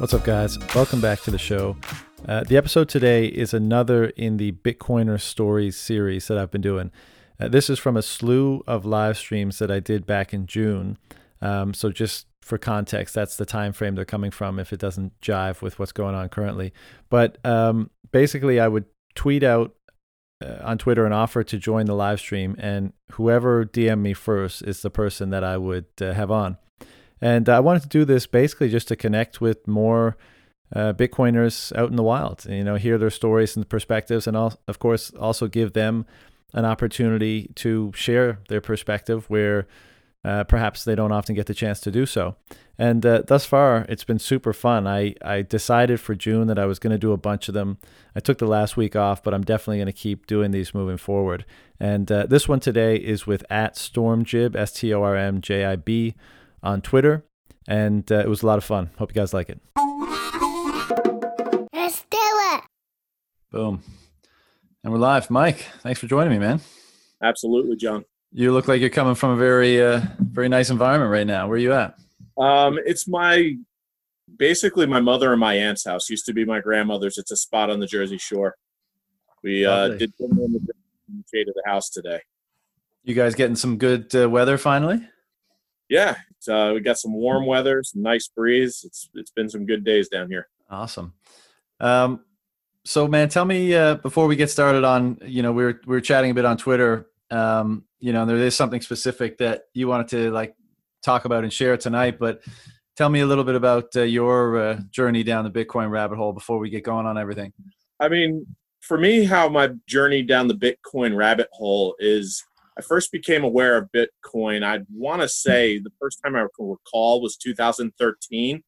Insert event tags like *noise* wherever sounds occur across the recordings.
What's up, guys? Welcome back to the show. Uh, the episode today is another in the Bitcoiner Stories series that I've been doing. Uh, this is from a slew of live streams that I did back in June. Um, so, just for context, that's the time frame they're coming from if it doesn't jive with what's going on currently. But um, basically, I would tweet out uh, on Twitter an offer to join the live stream, and whoever DM me first is the person that I would uh, have on. And I wanted to do this basically just to connect with more uh, Bitcoiners out in the wild, you know, hear their stories and perspectives, and all, of course, also give them an opportunity to share their perspective where uh, perhaps they don't often get the chance to do so. And uh, thus far, it's been super fun. I, I decided for June that I was going to do a bunch of them. I took the last week off, but I'm definitely going to keep doing these moving forward. And uh, this one today is with at Stormjib, S T O R M J I B on Twitter, and uh, it was a lot of fun. Hope you guys like it. Let's do it. Boom. And we're live. Mike, thanks for joining me, man. Absolutely, John. You look like you're coming from a very, uh, very nice environment right now. Where are you at? Um, it's my basically my mother and my aunt's house. Used to be my grandmother's. It's a spot on the Jersey Shore. We uh, did dinner in the shade of the house today. You guys getting some good uh, weather finally? Yeah, uh, we got some warm weather, some nice breeze. It's it's been some good days down here. Awesome. Um, so, man, tell me uh, before we get started on, you know, we were we were chatting a bit on Twitter. Um, you know, there is something specific that you wanted to like talk about and share tonight, but tell me a little bit about uh, your uh, journey down the Bitcoin rabbit hole before we get going on everything. I mean, for me, how my journey down the Bitcoin rabbit hole is I first became aware of Bitcoin. I'd want to say the first time I can recall was 2013.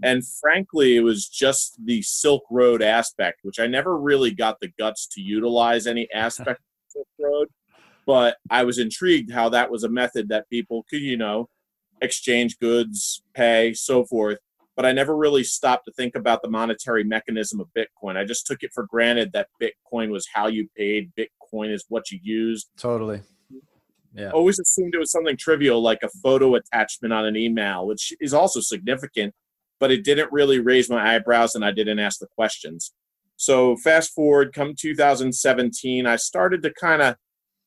And frankly, it was just the Silk Road aspect, which I never really got the guts to utilize any *laughs* aspect of Silk Road. But I was intrigued how that was a method that people could, you know, exchange goods, pay, so forth but I never really stopped to think about the monetary mechanism of Bitcoin. I just took it for granted that Bitcoin was how you paid, Bitcoin is what you used. Totally. Yeah. Always assumed it was something trivial like a photo attachment on an email, which is also significant, but it didn't really raise my eyebrows and I didn't ask the questions. So, fast forward, come 2017, I started to kind of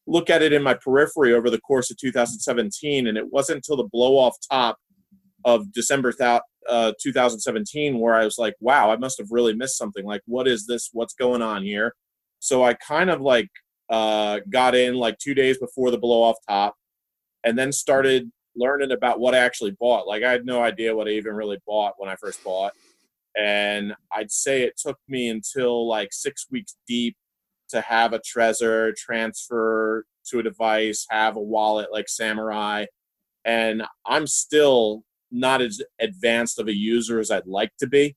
look at it in my periphery over the course of 2017, and it wasn't until the blow off top of December thou- uh, 2017 where I was like, wow, I must have really missed something. Like, what is this? What's going on here? So I kind of like uh, got in like two days before the blow off top and then started learning about what I actually bought. Like, I had no idea what I even really bought when I first bought. And I'd say it took me until like six weeks deep to have a Trezor, transfer to a device, have a wallet like Samurai. And I'm still not as advanced of a user as I'd like to be.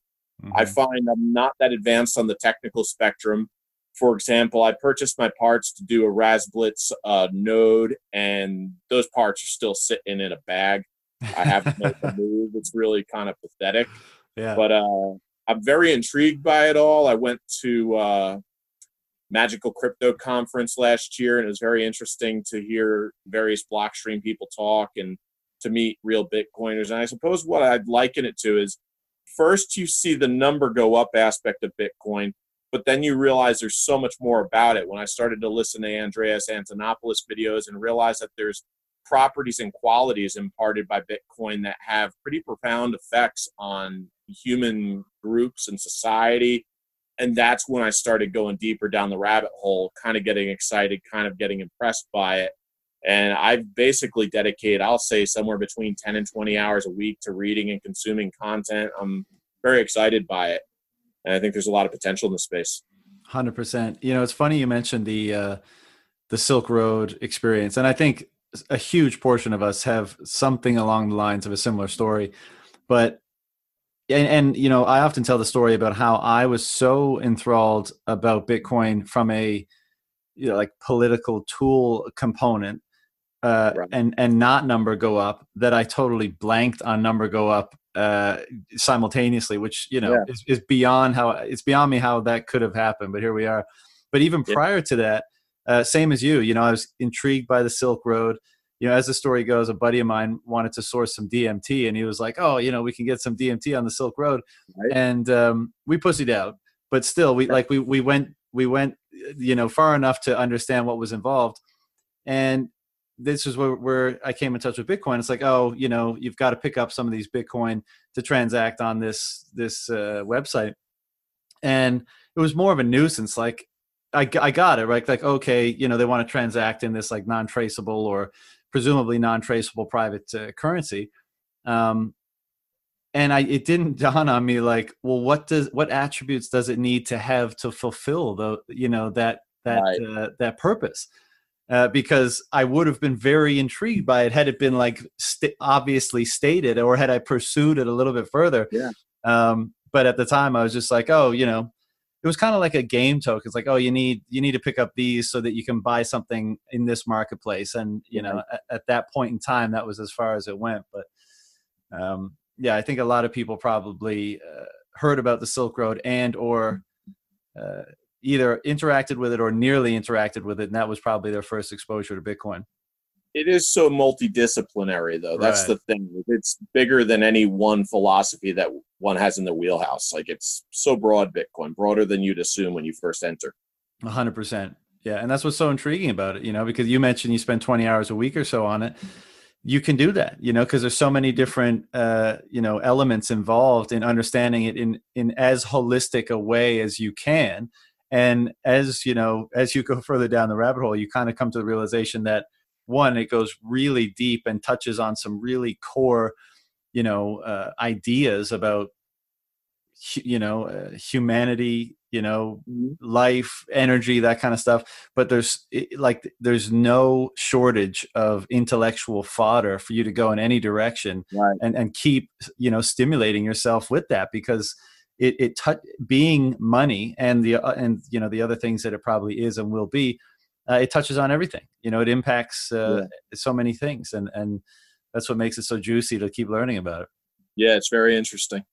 I Mhm. find I'm not that advanced on the technical spectrum. For example, I purchased my parts to do a RaspiBlitz uh, node, and those parts are still sitting in a bag. I haven't made *laughs* the move. It's really kind of pathetic. yeah. But uh, I'm very intrigued by it all. I went to uh, Magical Crypto Conference last year, and it was very interesting to hear various Blockstream people talk and to meet real Bitcoiners. And I suppose what I'd liken it to is first you see the number go up aspect of Bitcoin, but then you realize there's so much more about it. When I started to listen to Andreas Antonopoulos videos and realize that there's properties and qualities imparted by Bitcoin that have pretty profound effects on human groups and society. And that's when I started going deeper down the rabbit hole, kind of getting excited, kind of getting impressed by it. And I've basically dedicated, I'll say, somewhere between 10 and 20 hours a week to reading and consuming content. I'm very excited by it. And I think there's a lot of potential in the space. Hundred percent. You know, it's funny you mentioned the uh, the Silk Road experience, and I think a huge portion of us have something along the lines of a similar story. But and, and you know, I often tell the story about how I was so enthralled about Bitcoin from a you know like political tool component, uh, Right. and and not number go up that I totally blanked on number go up uh, simultaneously, which you know Yeah. is, is beyond how it's beyond me how that could have happened. But here we are. But even Yeah. prior to that, uh, same as you, you know, I was intrigued by the Silk Road. you know, as the story goes, a buddy of mine wanted to source some DMT, and he was like, "Oh, you know, we can get some DMT on the Silk Road," right. and um, we pussied out. But still, we like we we went we went you know far enough to understand what was involved, and this is where, where I came in touch with Bitcoin. It's like, oh, you know, you've got to pick up some of these Bitcoin to transact on this this uh, website, and it was more of a nuisance. Like, I, I got it right. Like, okay, you know, they want to transact in this like non-traceable or presumably non-traceable private uh, currency, um, and I it didn't *laughs* dawn on me like, well, what does what attributes does it need to have to fulfill the you know that that right. uh, that purpose? Uh, because I would have been very intrigued by it had it been like st- obviously stated, or had I pursued it a little bit further. Yeah. Um, but at the time, I was just like, oh, you know, it was kind of like a game token. It's like, oh, you need you need to pick up these so that you can buy something in this marketplace. And you know, at, at, that point in time, that was as far as it went. But um, yeah, I think a lot of people probably uh, heard about the Silk Road and or uh, either interacted with it or nearly interacted with it, and that was probably their first exposure to Bitcoin. It is so multidisciplinary, though. That's right. the thing. It's bigger than any one philosophy that one has in the wheelhouse. Like it's so broad, Bitcoin, broader than you'd assume when you first enter. hundred percent. Yeah, and that's what's so intriguing about it, you know, because you mentioned you spend 20 hours a week or so on it. You can do that, you know, because there's so many different, uh, you know, elements involved in understanding it in in as holistic a way as you can and as you know as you go *laughs* further down the rabbit hole you kind of come to the realization that one it goes really deep and touches on some really core you know uh, ideas about you know uh, humanity you know mm-hmm. life energy that kind of stuff but there's like there's no shortage of intellectual fodder for you to go in any direction right. and and keep you know stimulating yourself with that because it, it t- being money and the uh, and you know the other things that it probably is and will be uh, it touches on everything you know it impacts uh, yeah. so many things and and that's what makes it so juicy to keep learning about it yeah it's very interesting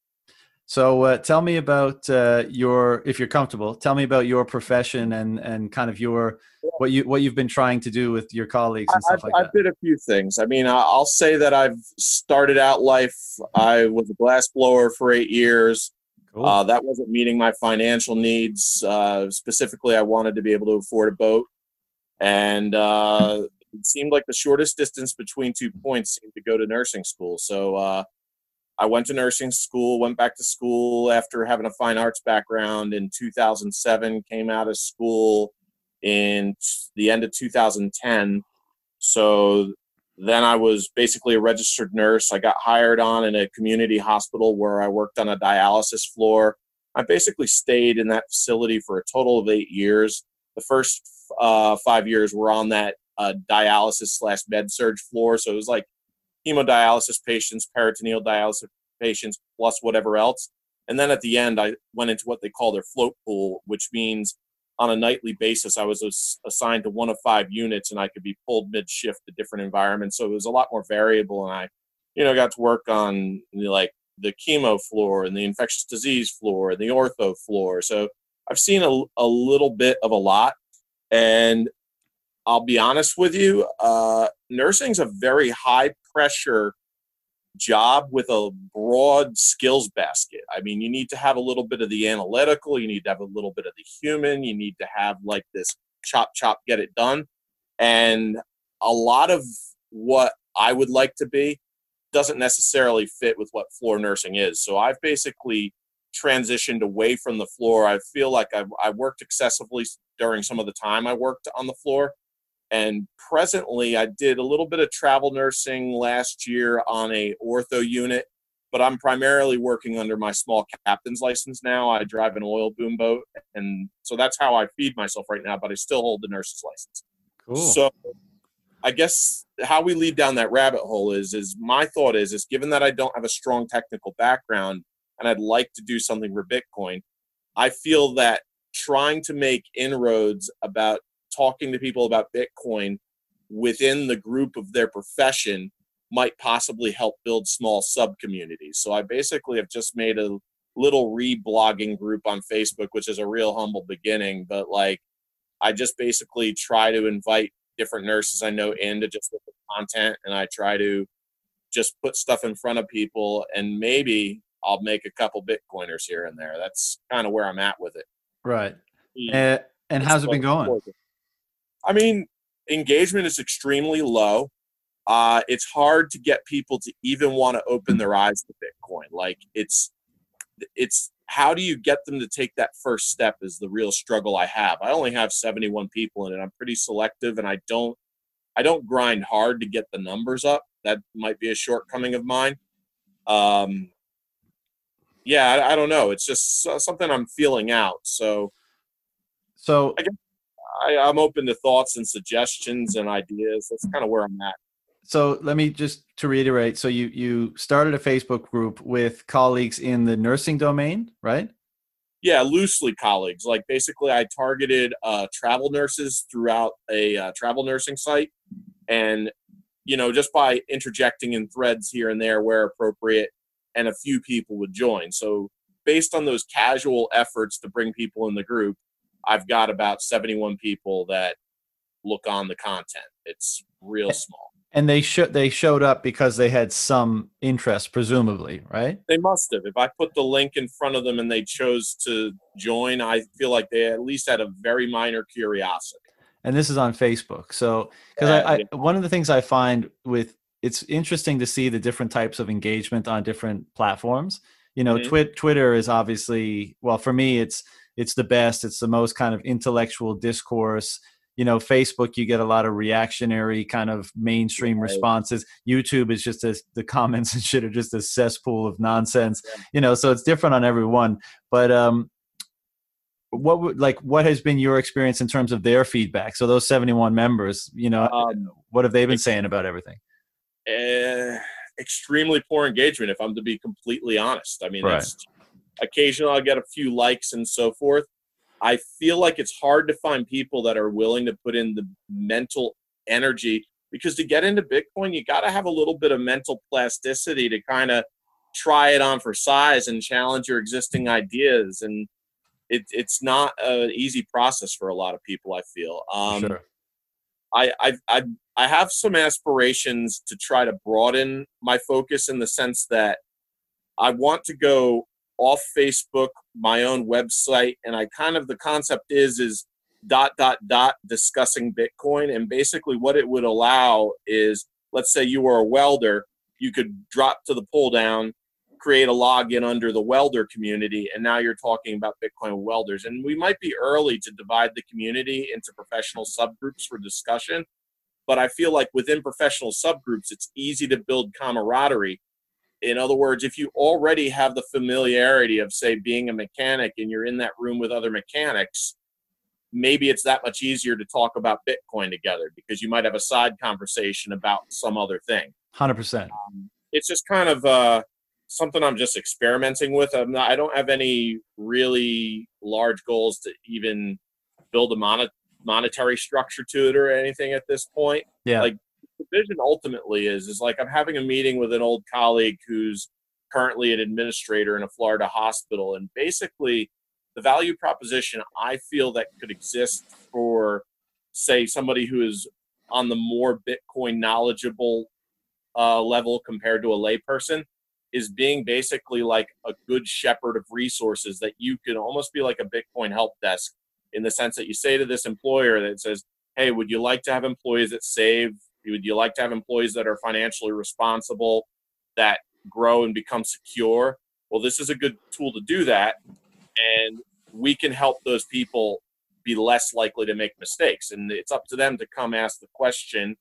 so uh, tell me about uh, your if you're comfortable tell me about your profession and and kind of your what you what you've been trying to do with your colleagues and stuff I've, like that. I've did a few things. I mean, I'll say that I've started out life. I was a glass blower for eight years. Cool. Uh, that wasn't meeting my financial needs. Uh, specifically, I wanted to be able to afford a boat, and uh, it seemed like the shortest distance between two points seemed to go to nursing school. So uh, I went to nursing school, went back to school after having a fine arts background in 2007. Came out of school in the end of 2010. So then I was basically a registered nurse. I got hired on in a community hospital where I worked on a dialysis floor. I basically stayed in that facility for a total of eight years. The first uh, five years were on that uh, dialysis slash med surg floor. So it was like hemodialysis patients, peritoneal dialysis patients, plus whatever else. And then at the end, I went into what they call their float pool, which means on a nightly basis, I was assigned to one of five units, and I could be pulled mid shift to different environments. So it was a lot more variable, and I, you know, got to work on you know, like the chemo floor and the infectious disease floor and the ortho floor. So I've seen a, a little bit of a lot, and I'll be honest with you, uh, nursing's a very high pressure job with a broad skills basket. I mean, you need to have a little bit of the analytical, you need to have a little bit of the human, you need to have like this chop, chop, get it done. And a lot of what I would like to be doesn't necessarily fit with what floor nursing is. So I've basically transitioned away from the floor. I feel like I've, I worked excessively during some of the time I worked on the floor. And presently, I did a little bit of travel nursing last year on a ortho unit, but I'm primarily working under my small captain's license now. I drive an oil boom boat, and so that's how I feed myself right now. But I still hold the nurse's license. Cool. So, I guess how we lead down that rabbit hole is is my thought is is given that I don't have a strong technical background and I'd like to do something for Bitcoin, I feel that trying to make inroads about talking to people about Bitcoin within the group of their profession might possibly help build small sub communities. So I basically have just made a little re-blogging group on Facebook, which is a real humble beginning, but like I just basically try to invite different nurses I know in to just look at content and I try to just put stuff in front of people and maybe I'll make a couple Bitcoiners here and there. That's kind of where I'm at with it. Right. Uh, and how's it been going? I mean, engagement is extremely low. Uh, it's hard to get people to even want to open their eyes to Bitcoin. Like it's, it's how do you get them to take that first step is the real struggle I have. I only have 71 people in it. I'm pretty selective and I don't, I don't grind hard to get the numbers up. That might be a shortcoming of mine. Um, yeah, I, I don't know. It's just something I'm feeling out. So, so I I'm open to thoughts and suggestions and ideas. That's kind of where I'm at. So let me just to reiterate. So you you started a Facebook group with colleagues in the nursing domain, right? Yeah, loosely colleagues. Like basically, I targeted uh, travel nurses throughout a uh, travel nursing site, and you know just by interjecting in threads here and there where appropriate, and a few people would join. So based on those casual efforts to bring people in the group, I've got about 71 people that look on the content. It's real small. And they should they showed up because they had some interest, presumably, right? They must have. If I put the link in front of them and they chose to join, I feel like they at least had a very minor curiosity. And this is on Facebook. So, because yeah, I, I yeah. one of the things I find with it's interesting to see the different types of engagement on different platforms. You know, mm-hmm. Twi- Twitter is obviously well for me. It's it's the best. It's the most kind of intellectual discourse. You know, Facebook, you get a lot of reactionary kind of mainstream right. responses. YouTube is just as the comments *laughs* and shit are just a cesspool of nonsense. Yeah. You know, so it's different on every one. But um, what would like what has been your experience in terms of their feedback? So those seventy one members, you know, um, what have they been saying about everything? Uh, extremely poor engagement, if I'm to be completely honest. I mean, right. that's Occasionally, I'll get a few likes and so forth. I feel like it's hard to find people that are willing to put in the mental energy because to get into Bitcoin, you got to have a little bit of mental plasticity to kind of try it on for size and challenge your existing ideas. And it, it's not an easy process for a lot of people. I feel. Um, sure. I, I I I have some aspirations to try to broaden my focus in the sense that I want to go off Facebook, my own website, and I kind of the concept is is dot dot dot discussing Bitcoin, and basically what it would allow is, let's say you were a welder, you could drop to the pull down, create a login under the welder community, and now you're talking about Bitcoin welders, and we might be early to divide the community into professional subgroups for discussion. But I feel like within professional subgroups, it's easy to build camaraderie in other words, if you already have the familiarity of, say, being a mechanic and you're in that room with other mechanics, maybe it's that much easier to talk about Bitcoin together because you might have a side conversation about some other thing. 100%. Um, it's just kind of uh, something I'm just experimenting with. I'm not, I don't have any really large goals to even build a mon- monetary structure to it or anything at this point. Yeah. Like the vision ultimately is is like I'm having a meeting with an old colleague who's currently an administrator in a Florida hospital, and basically the value proposition I feel that could exist for say somebody who is on the more Bitcoin knowledgeable uh, level compared to a layperson is being basically like a good shepherd of resources that you can almost be like a Bitcoin help desk in the sense that you say to this employer that says, Hey, would you like to have employees that save would you like to have employees that are financially responsible, that grow and become secure? Well, this is a good tool to do that. And we can help those people be less likely to make mistakes. And it's up to them to come ask the question.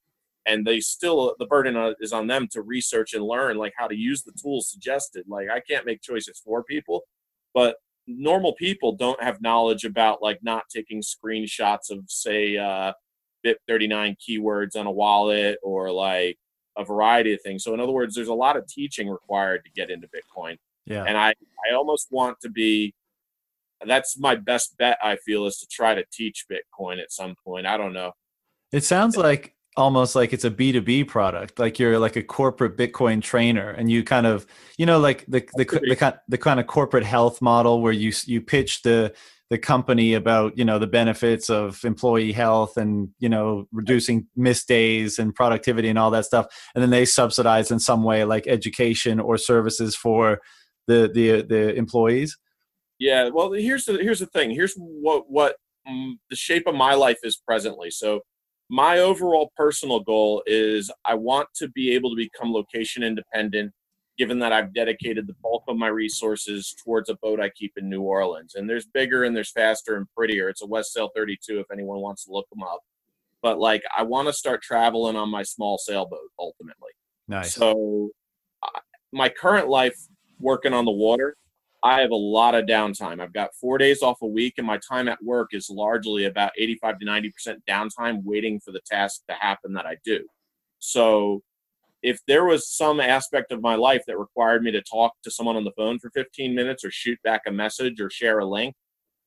And they still, the burden is on them to research and learn like how to use the tools suggested. Like I can't make choices for people, but normal people don't have knowledge about like not taking screenshots of say uh, BIP39 keywords on a wallet or like a variety of things. So in other words, there's a lot of teaching required to get into Bitcoin. Yeah. And I, I almost want to be that's my best bet I feel is to try to teach Bitcoin at some point. I don't know. It sounds like almost like it's a B2B product. Like you're like a corporate Bitcoin trainer and you kind of, you know, like the the the, the, the kind of corporate health model where you you pitch the the company about you know the benefits of employee health and you know reducing missed days and productivity and all that stuff. And then they subsidize in some way like education or services for the the the employees. Yeah well here's the here's the thing. Here's what what mm, the shape of my life is presently. So my overall personal goal is i want to be able to become location independent given that I've dedicated the bulk of my resources towards a boat I keep in New Orleans. And there's bigger and there's faster and prettier. It's a Westsail 32 if anyone wants to look them up. But like, I want to start traveling on my small sailboat ultimately. Nice. So, uh, my current life working on the water, I have a lot of downtime. I've got four days off a week, and my time at work is largely about 85 to 90% downtime waiting for the task to happen that I do. So, if there was some aspect of my life that required me to talk to someone on the phone for 15 minutes or shoot back a message or share a link,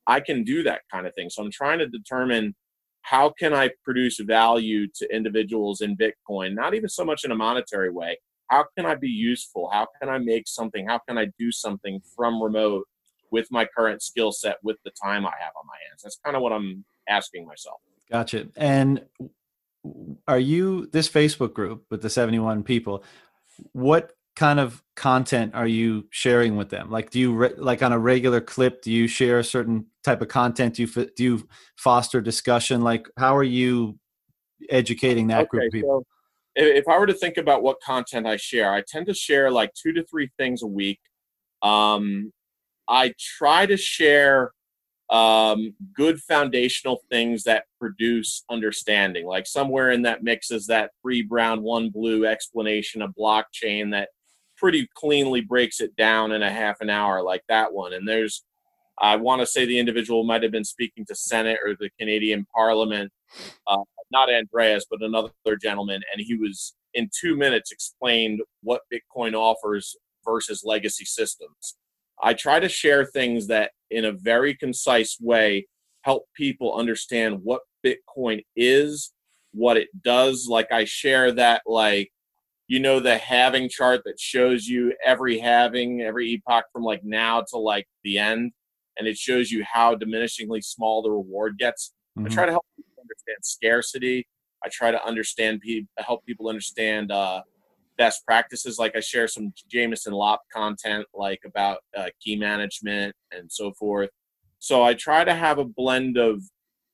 I can do that kind of thing. So I'm trying to determine how can I produce value to individuals in Bitcoin, not even so much in a monetary way. How can I be useful? How can I make something? How can I do something from remote with my current skill set with the time I have on my hands? That's kind of what I'm asking myself. Gotcha. And are you this Facebook group with the 71 people? What kind of content are you sharing with them? Like, do you re- like on a regular clip? Do you share a certain type of content? Do you f- do you foster discussion? Like, how are you educating that okay, group of people? So if I were to think about what content I share, I tend to share like two to three things a week. Um, I try to share um, good foundational things that produce understanding. Like somewhere in that mix is that three brown, one blue explanation of blockchain that pretty cleanly breaks it down in a half an hour, like that one. And there's, I want to say the individual might have been speaking to Senate or the Canadian Parliament, uh, not Andreas, but another gentleman, and he was in two minutes explained what Bitcoin offers versus legacy systems. I try to share things that, in a very concise way, help people understand what Bitcoin is, what it does. Like I share that, like, you know, the halving chart that shows you every halving, every epoch from like now to like the end, and it shows you how diminishingly small the reward gets. Mm-hmm. I try to help people understand scarcity. I try to understand people, help people understand uh, best practices. Like I share some Jameson Lopp content, like about uh, key management and so forth. So I try to have a blend of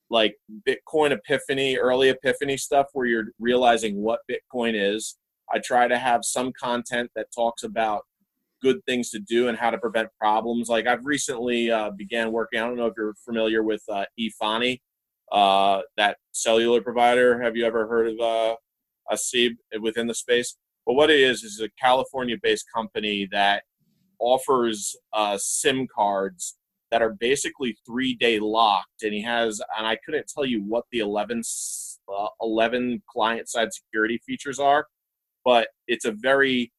like Bitcoin epiphany, early epiphany stuff where you're realizing what Bitcoin is. I try to have some content that talks about good things to do and how to prevent problems. Like I've recently uh, began working. I don't know if you're familiar with uh, eFani, uh, that cellular provider. Have you ever heard of uh, a SEEB within the space? But what it is is a California-based company that offers uh, SIM cards that are basically three-day locked, and he has, and I couldn't tell you what the 11, uh, 11 client-side security features are, but it's a very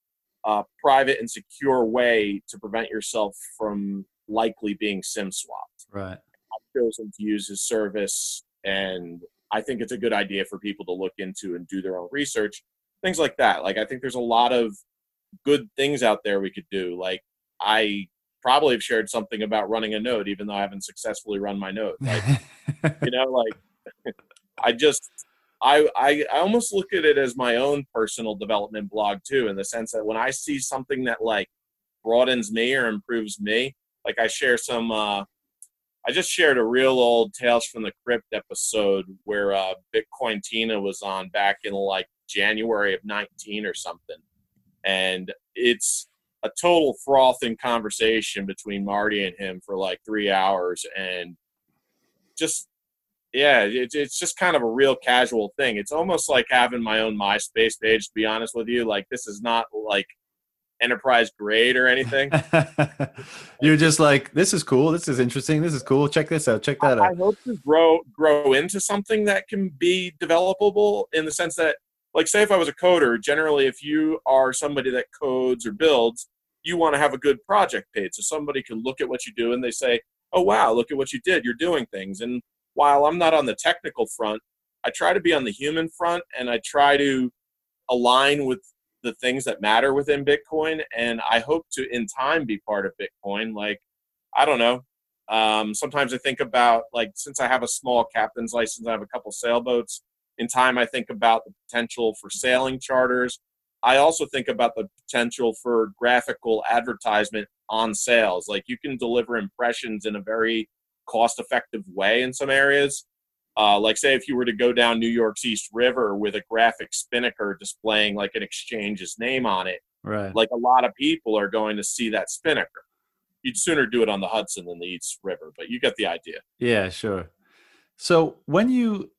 uh, private and secure way to prevent yourself from likely being SIM swapped. Right. I've chosen to use his service, and I think it's a good idea for people to look into and do their own research things like that. Like I think there's a lot of good things out there we could do. Like I probably have shared something about running a node, even though I haven't successfully run my node. *laughs* Like, you know, like *laughs* I just I, I I almost look at it as my own personal development blog too, in the sense that when I see something that like broadens me or improves me, like I share some uh I just shared a real old Tales from the Crypt episode where uh, Bitcoin Tina was on back in like January of 19 or something. And it's a total frothing conversation between Marty and him for like three hours. And just, yeah, it, it's just kind of a real casual thing. It's almost like having my own MySpace page, to be honest with you. Like, this is not like enterprise grade or anything. *laughs* You're just like, this is cool. This is interesting. This is cool. Check this out. Check that I, out. I hope to grow grow into something that can be developable in the sense that like say if I was a coder, generally if you are somebody that codes or builds, you want to have a good project page so somebody can look at what you do and they say, "Oh wow, look at what you did. You're doing things." And while I'm not on the technical front, I try to be on the human front and I try to align with the things that matter within Bitcoin and I hope to in time be part of Bitcoin like I don't know. Um, sometimes I think about like since I have a small captain's license, I have a couple sailboats. In time, I think about the potential for sailing charters. I also think about the potential for graphical advertisement on sales. Like you can deliver impressions in a very cost-effective way in some areas. Uh, like say if you were to go down New York's East River with a graphic spinnaker displaying like an exchange's name on it, right? Like a lot of people are going to see that spinnaker. You'd sooner do it on the Hudson than the East River, but you get the idea. Yeah, sure. So when you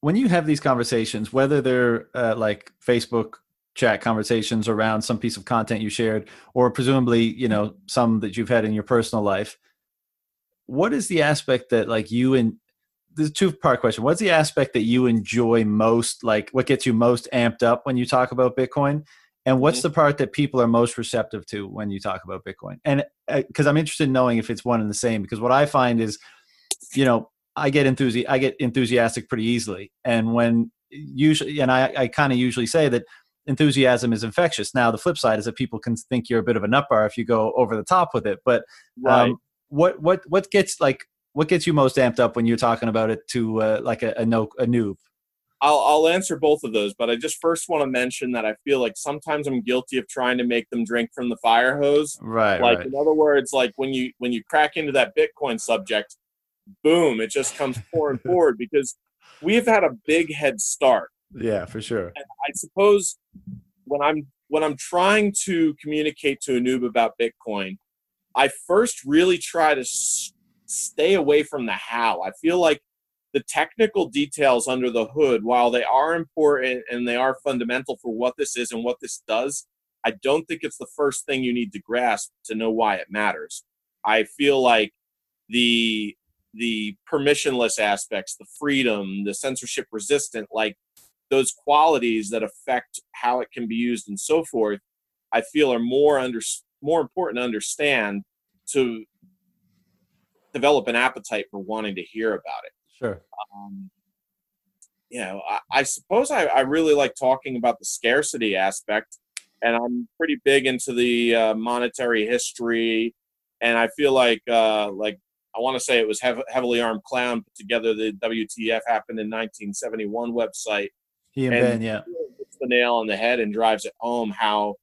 when you have these conversations, whether they're uh, like Facebook chat conversations around some piece of content you shared, or presumably you know some that you've had in your personal life, what is the aspect that like you and the two part question. What's the aspect that you enjoy most like what gets you most amped up when you talk about bitcoin? And what's mm-hmm. the part that people are most receptive to when you talk about bitcoin? And because uh, i'm interested in knowing if it's one and the same because what i find is you know i get enthusi- i get enthusiastic pretty easily and when usually and i, I kind of usually say that enthusiasm is infectious now the flip side is that people can think you're a bit of a nutbar if you go over the top with it but um, what what what gets like what gets you most amped up when you're talking about it to uh, like a, a, no, a noob? I'll, I'll answer both of those, but I just first want to mention that I feel like sometimes I'm guilty of trying to make them drink from the fire hose. Right. Like right. in other words, like when you when you crack into that Bitcoin subject, boom, it just comes pouring forward because we've had a big head start. Yeah, for sure. And I suppose when I'm when I'm trying to communicate to a noob about Bitcoin, I first really try to stay away from the how. I feel like the technical details under the hood, while they are important and they are fundamental for what this is and what this does, I don't think it's the first thing you need to grasp to know why it matters. I feel like the the permissionless aspects, the freedom, the censorship resistant, like those qualities that affect how it can be used and so forth, I feel are more under more important to understand to develop an appetite for wanting to hear about it. Sure. Um, you know, I, I suppose I, I, really like talking about the scarcity aspect, and I'm pretty big into the uh, monetary history, and I feel like uh, like I want to say it was hev- heavily armed clown put together the WTF happened in 1971 website. He and, and Ben, yeah, hits the nail on the head and drives it home how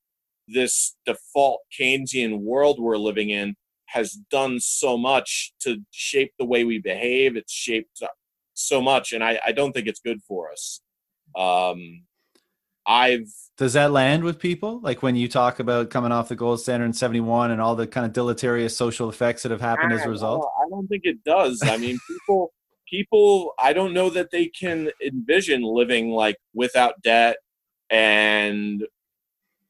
this default Keynesian world we're living in has done so much to shape the way we behave. It's shaped so much, and I, I don't think it's good for us. Um, I've does that land with people? Like when you talk about coming off the gold standard in 71 and all the kind of deleterious social effects that have happened as a ah, result? i don't think it does. I mean people people i don't know that they can envision living like without debt and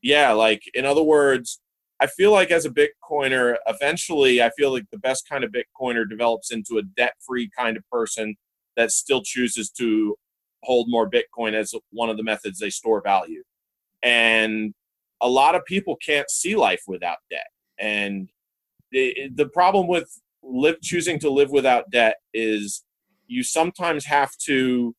yeah like in other words I feel like as a Bitcoiner, eventually, I feel like the best kind of Bitcoiner develops into a debt free kind of person that still chooses to hold more Bitcoin as one of the methods they store value. And a lot of people can't see life without debt. And the, the problem with live, choosing to live without debt is you sometimes have to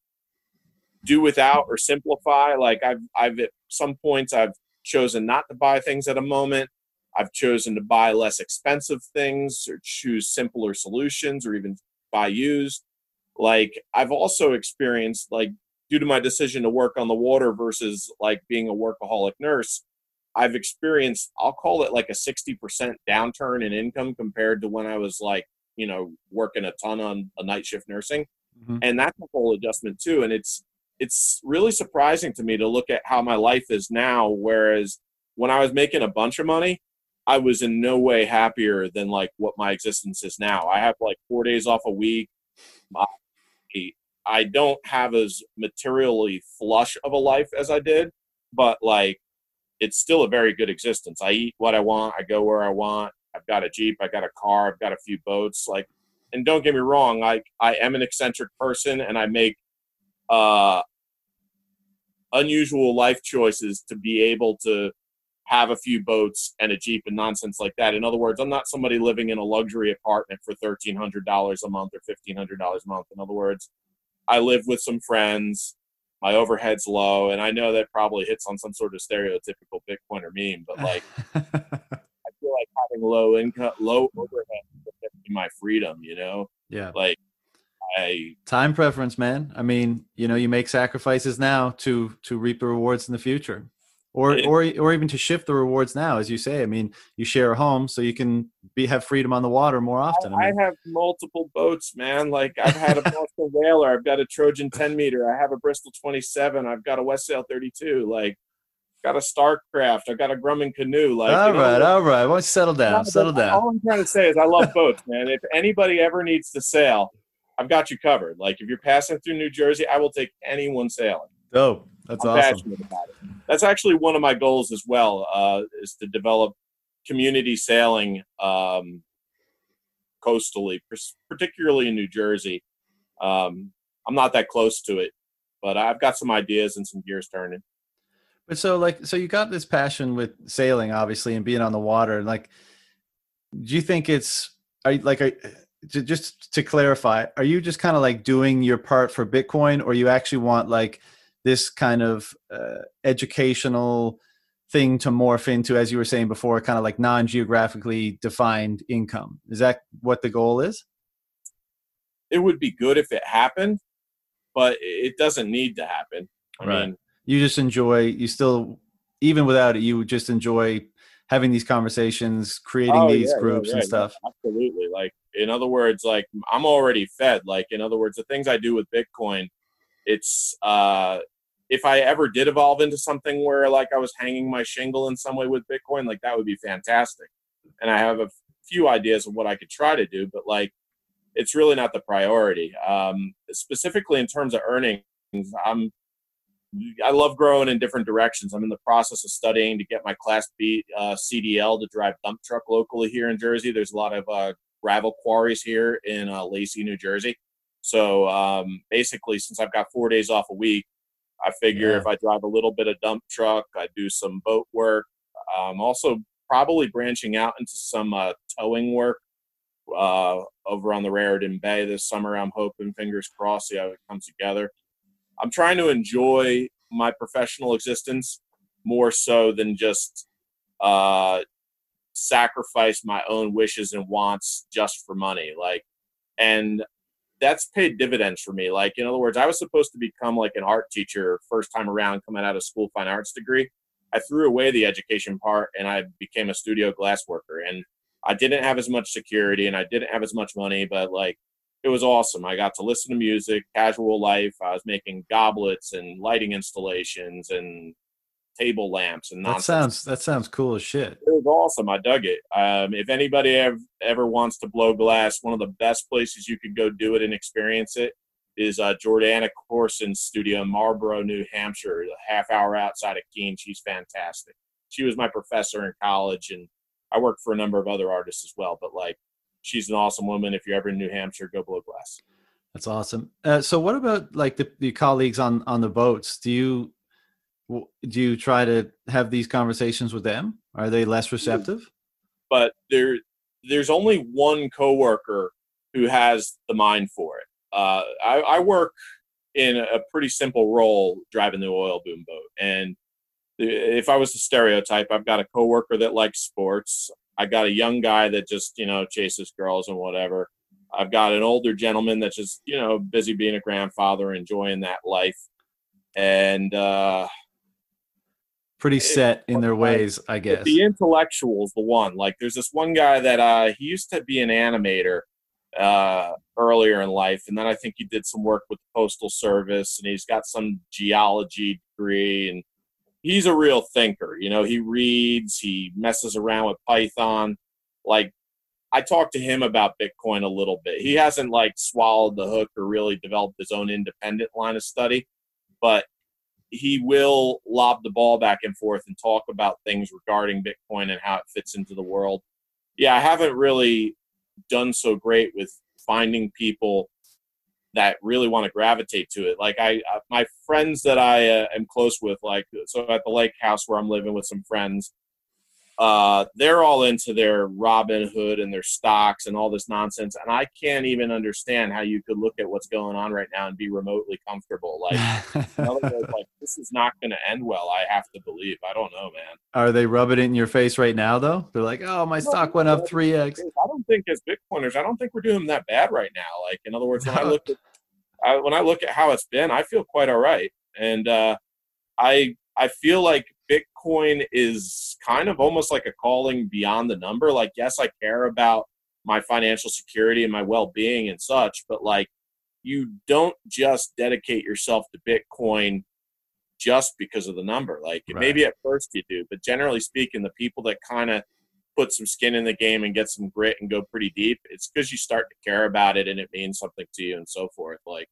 do without or simplify. Like I've, I've at some points, I've chosen not to buy things at a moment I've chosen to buy less expensive things or choose simpler solutions or even buy used. Like I've also experienced like due to my decision to work on the water versus like being a workaholic nurse, I've experienced I'll call it like a 60% downturn in income compared to when I was like, you know, working a ton on a night shift nursing. Mm-hmm. And that's a whole adjustment too. And it's it's really surprising to me to look at how my life is now. Whereas when I was making a bunch of money, I was in no way happier than like what my existence is now. I have like four days off a week. I, don't have as materially flush of a life as I did, but like it's still a very good existence. I eat what I want. I go where I want. I've got a Jeep. I've got a car. I've got a few boats. Like, and don't get me wrong. Like, I am an eccentric person and I make, uh, unusual life choices to be able to have a few boats and a Jeep and nonsense like that. In other words, I'm not somebody living in a luxury apartment for $1,300 a month or $1,500 a month. In other words, I live with some friends. My overhead's low, and I know that probably hits on some sort of stereotypical Bitcoiner meme, but like, *laughs* I feel like having low income, low overhead is my freedom. You know, Yeah. like I Time preference, man. I mean, you know, you make sacrifices now to to reap the rewards in the future. Or It- or or even to shift the rewards now, as you say. I mean, you share a home so you can be have freedom on the water more often. I I mean, have multiple boats, man. Like I've had a Boston Whaler, I've got a Trojan 10 meter, I have a Bristol 27, I've got a Westsail 32, like got a Starcraft, I've got a Grumman canoe. Like all you know, right, all right. Well, settle down, settle down. All I'm trying to say is I love boats, man. If anybody ever needs to sail, I've got you covered. Like if you're passing through New Jersey, I will take anyone sailing. Dope. That's I'm awesome. passionate about it. That's actually one of my goals as well, uh, is to develop community sailing um, coastally, particularly in New Jersey. Um, I'm not that close to it, but I've got some ideas and some gears turning. But so like so you got this passion with sailing obviously and being on the water like do you think it's are you like are, ju- just to clarify are you just kind of like doing your part for bitcoin or you actually want like this kind of uh, educational thing to morph into as you were saying before kind of like non-geographically defined income is that what the goal is It would be good if it happened, but it doesn't need to happen. I Right. mean, you just enjoy you still even without it you just enjoy having these conversations creating Oh, these yeah, groups yeah, and yeah, stuff absolutely. Like, in other words, like I'm already fed. Like, in other words, the things I do with Bitcoin, it's uh, if I ever did evolve into something where like I was hanging my shingle in some way with Bitcoin, like that would be fantastic. And I have a few ideas of what I could try to do, but like it's really not the priority. Um, specifically in terms of earnings, I'm I love growing in different directions. I'm in the process of studying to get my Class B uh, CDL to drive dump truck locally here in Jersey. There's a lot of uh, gravel quarries here in uh, Lacey, New Jersey. So um, basically, since I've got four days off a week, I figure Yeah. if I drive a little bit of dump truck, I do some boat work. I'm also, probably branching out into some uh, towing work uh, over on the Raritan Bay this summer. I'm hoping, fingers crossed, see how it comes together. I'm trying to enjoy my professional existence more so than just uh, sacrifice my own wishes and wants just for money. Like, and that's paid dividends for me. Like, in other words, I was supposed to become like an art teacher first time around coming out of school fine arts degree. I threw away the education part and I became a studio glass worker. And I didn't have as much security and I didn't have as much money, but like it was awesome. I got to listen to music, casual life. I was making goblets and lighting installations and table lamps and that sounds that sounds cool as shit It was awesome. I dug it. Um, if anybody ever, ever wants to blow glass, one of the best places you could go do it and experience it is uh, Jordana Corson's studio in Marlboro, New Hampshire, a half hour outside of Keene. She's fantastic. She was my professor in college, and I worked for a number of other artists as well. But like, she's an awesome woman. If you're ever in New Hampshire, go blow glass. That's awesome. Uh, so, what about like the, the colleagues on on the boats? Do you do you try to have these conversations with them? Are they less receptive? but there there's only one coworker who has the mind for it. Uh, I, I work in a pretty simple role driving the oil boom boat, and if I was to stereotype, I've got a coworker that likes sports. I got a young guy that just you know chases girls and whatever. I've got an older gentleman that's just you know busy being a grandfather, enjoying that life, and uh, Pretty set in their ways, I guess. the intellectual's the one. Like there's this one guy that uh he used to be an animator uh earlier in life and then I think he did some work with the postal service and he's got some geology degree and he's a real thinker. You know, he reads, he messes around with Python. Like I talked to him about Bitcoin a little bit. He hasn't like swallowed the hook or really developed his own independent line of study, but he will lob the ball back and forth and talk about things regarding Bitcoin and how it fits into the world. Yeah, I haven't really done so great with finding people that really want to gravitate to it. Like I, uh, my friends that I uh, am close with, like so at the lake house where I'm living with some friends, uh, they're all into their Robinhood and their stocks and all this nonsense. And I can't even understand how you could look at what's going on right now and be remotely comfortable. *laughs* Like, words, like this is not going to end well. I have to believe. I don't know, man. Are they rubbing it in your face right now, though? They're like, "Oh, my stock went up 3x. I don't think as Bitcoiners, I don't think we're doing that bad right now. Like, in other words, when I look at I, when I look at how it's been, I feel quite all right, and uh, I I feel like Bitcoin is kind of almost like a calling beyond the number. Like, yes, I care about my financial security and my well being and such, but like, you don't just dedicate yourself to Bitcoin just because of the number. Like, right. maybe at first you do, but generally speaking, the people that kind of put some skin in the game and get some grit and go pretty deep, it's because you start to care about it and it means something to you and so forth. Like,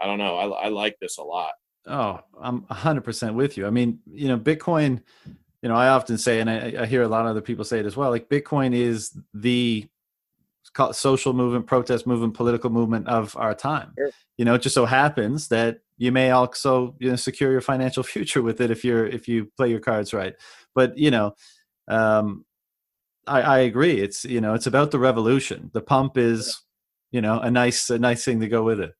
I don't know. I, I like this a lot. Oh, I'm 100% with you. I mean, you know, Bitcoin, you know, I often say, and I, I hear a lot of other people say it as well, like Bitcoin is the social movement, protest movement, political movement of our time. Sure. You know, it just so happens that you may also you know, secure your financial *laughs* future with it if you're if you play your cards right. But you know, um, I, I agree. It's you know, it's about the revolution. The pump is, you know, a nice a nice thing to go with it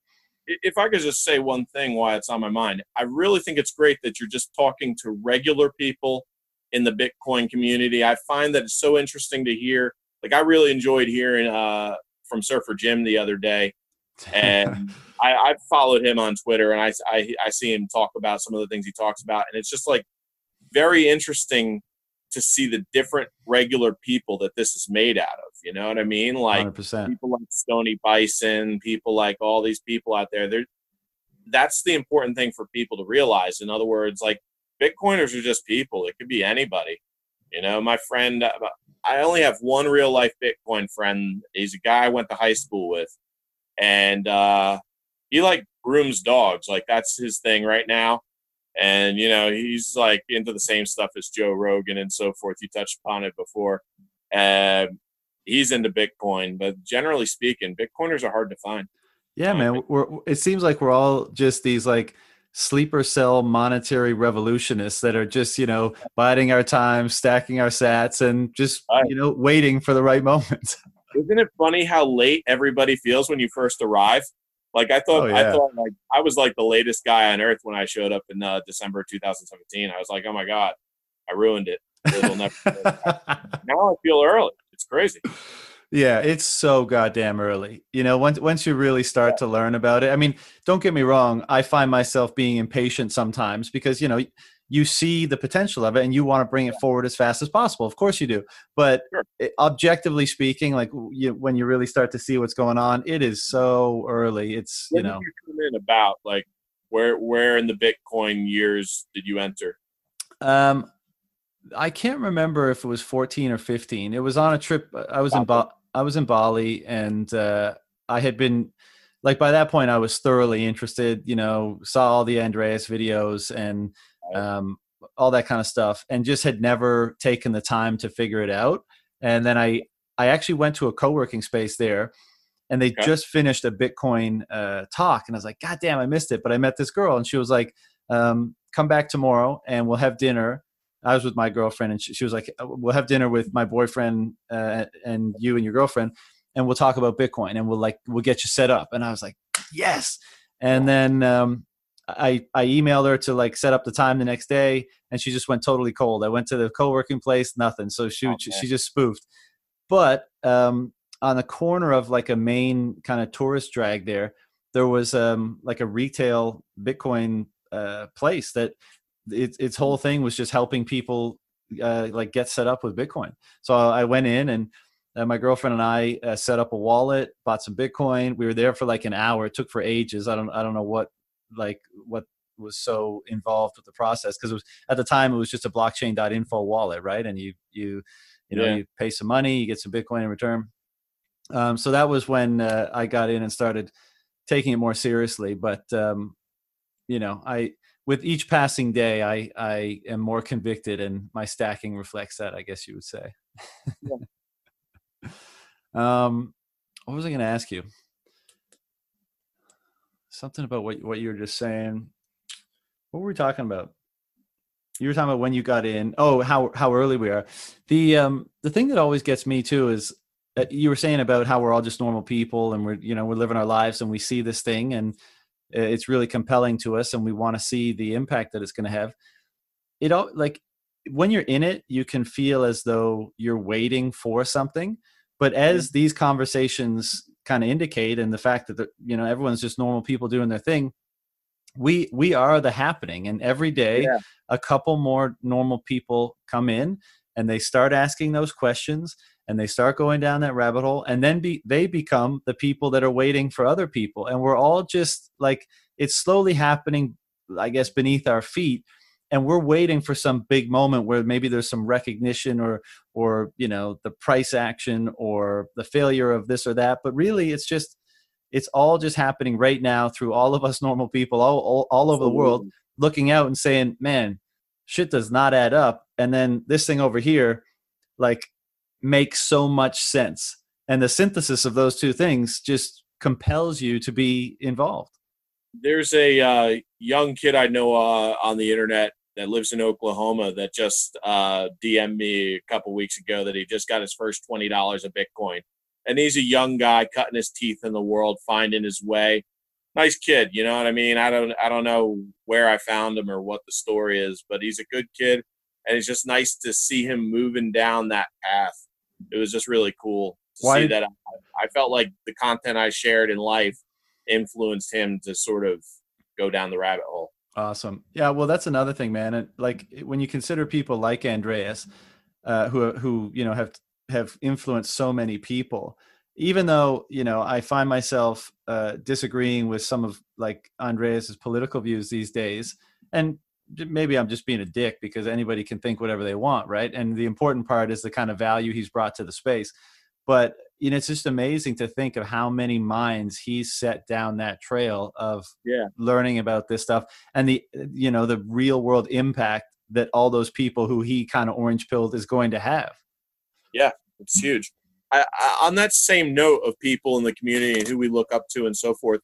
if I could just say one thing why it's on my mind, I really think it's great that you're just talking to regular people in the Bitcoin community. I find that it's so interesting to hear. Like I really enjoyed hearing uh, from Surfer Jim the other day, and *laughs* I, I followed him on Twitter, and I, I I see him talk about some of the things he talks about, and it's just like very interesting to see the different regular people that this is made out of. You know what I mean? Like 100%. people like Stony Bison, people like all these people out there. There, that's the important thing for people to realize. In other words, like Bitcoiners are just people. It could be anybody. You know, my friend. Uh, I only have one real life Bitcoin friend. He's a guy I went to high school with, and uh, he like grooms dogs. Like that's his thing right now and you know he's like into the same stuff as Joe Rogan and so forth. You touched upon it before. Um, he's into Bitcoin, but generally speaking, Bitcoiners are hard to find. Yeah, man. We're, it seems like we're all just these like sleeper cell monetary revolutionists that are just you know biding our time, stacking our sats, and just right. you know waiting for the right moment. *laughs* Isn't it funny how late everybody feels when you first arrive? Like I thought, oh, yeah. I thought like I was like the latest guy on earth when I showed up in uh, December 2017. I was like, oh my god, I ruined it. Never, *laughs* now I feel early. It's crazy. Yeah, it's so goddamn early. You know, once once you really start yeah. to learn about it. I mean, don't get me wrong. I find myself being impatient sometimes because you know you see the potential of it and you want to bring it forward as fast as possible. Of course you do. But sure. it, objectively speaking, like you, when you really start to see what's going on, it is so early. It's when you know. You come in about like where where in the Bitcoin years did you enter? Um, I can't remember if it was 14 or 15. It was on a trip. Uh, I was in ba- I was in Bali and uh, I had been like by that point I was thoroughly interested. You know, saw all the Andreas videos and um, all that kind of stuff, and just had never taken the time to figure it out. And then I I actually went to a co working space there, and they okay. just finished a Bitcoin uh, talk, and I was like, God damn, I missed it. But I met this girl, and she was like, um, Come back tomorrow, and we'll have dinner. I was with my girlfriend, and she, she was like, uh, "We'll have dinner with my boyfriend uh, and you and your girlfriend, and we'll talk about Bitcoin, and we'll like we'll get you set up." And I was like, "Yes!" And then um, I I emailed her to like set up the time the next day, and she just went totally cold. I went to the co-working place, nothing. So she oh, she just spoofed. But um, on the corner of like a main kind of tourist drag there, there was um, like a retail Bitcoin uh, place that its its whole thing was just helping people uh, like get set up with Bitcoin. So I went in and uh, my girlfriend and I uh, set up a wallet, bought some Bitcoin. We were there for like an hour. It took for ages. I don't I don't know what like what was so involved with the process because it was at the time it was just a blockchain.info wallet right and you you you know yeah. you pay some money you get some bitcoin in return um, so that was when uh, i got in and started taking it more seriously but um, you know i with each passing day i i am more convicted and my stacking reflects that i guess you would say yeah. *laughs* um what was i going to ask you something about what what you were just saying. What were we talking about? you were talking about when you got in. Oh, how how early we are. The um the thing that always gets me too is that you were saying about how we're all just normal people and we're you know we're living our lives and we see this thing and it's really compelling to us and we want to see the impact that it's going to have. It all like when you're in it, you can feel as though you're waiting for something. But as these conversations kind of indicate, and the fact that the, you know everyone's just normal people doing their thing, we we are the happening and every day yeah. a couple more normal people come in and they start asking those questions and they start going down that rabbit hole and then be, they become the people that are waiting for other people and we're all just like it's slowly happening i guess beneath our feet and we're waiting for some big moment where maybe there's some recognition or or you know the price action or the failure of this or that but really it's just it's all just happening right now through all of us normal people all, all, all over the world looking out and saying man shit does not add up. And then this thing over here like makes so much sense. And the synthesis of those two things just compels you to be involved. There's a uh, young kid i know uh, on the internet that lives in oklahoma that just uh, dm'd me a couple weeks ago that he just got his first $20 of bitcoin and he's a young guy cutting his teeth in the world, finding his way. Nice kid, you know what I mean? I don't I don't know where I found him or what the story is, but he's a good kid and it's just nice to see him moving down that path. It was just really cool to Why? see that. I, I felt like the content I shared in life influenced him to sort of go down the rabbit hole. Awesome. Yeah, well, that's another thing, man. And like when you consider people like Andreas, uh, who who you know have have influenced so many people even though you know i find myself uh, disagreeing with some of like andreas's political views these days and maybe i'm just being a dick because anybody can think whatever they want right and the important part is the kind of value he's brought to the space but you know it's just amazing to think of how many minds he's set down that trail of yeah. learning about this stuff and the you know the real world impact that all those people who he kind of orange pilled is going to have yeah, it's huge. I, I, on that same note of people in the community and who we look up to and so forth,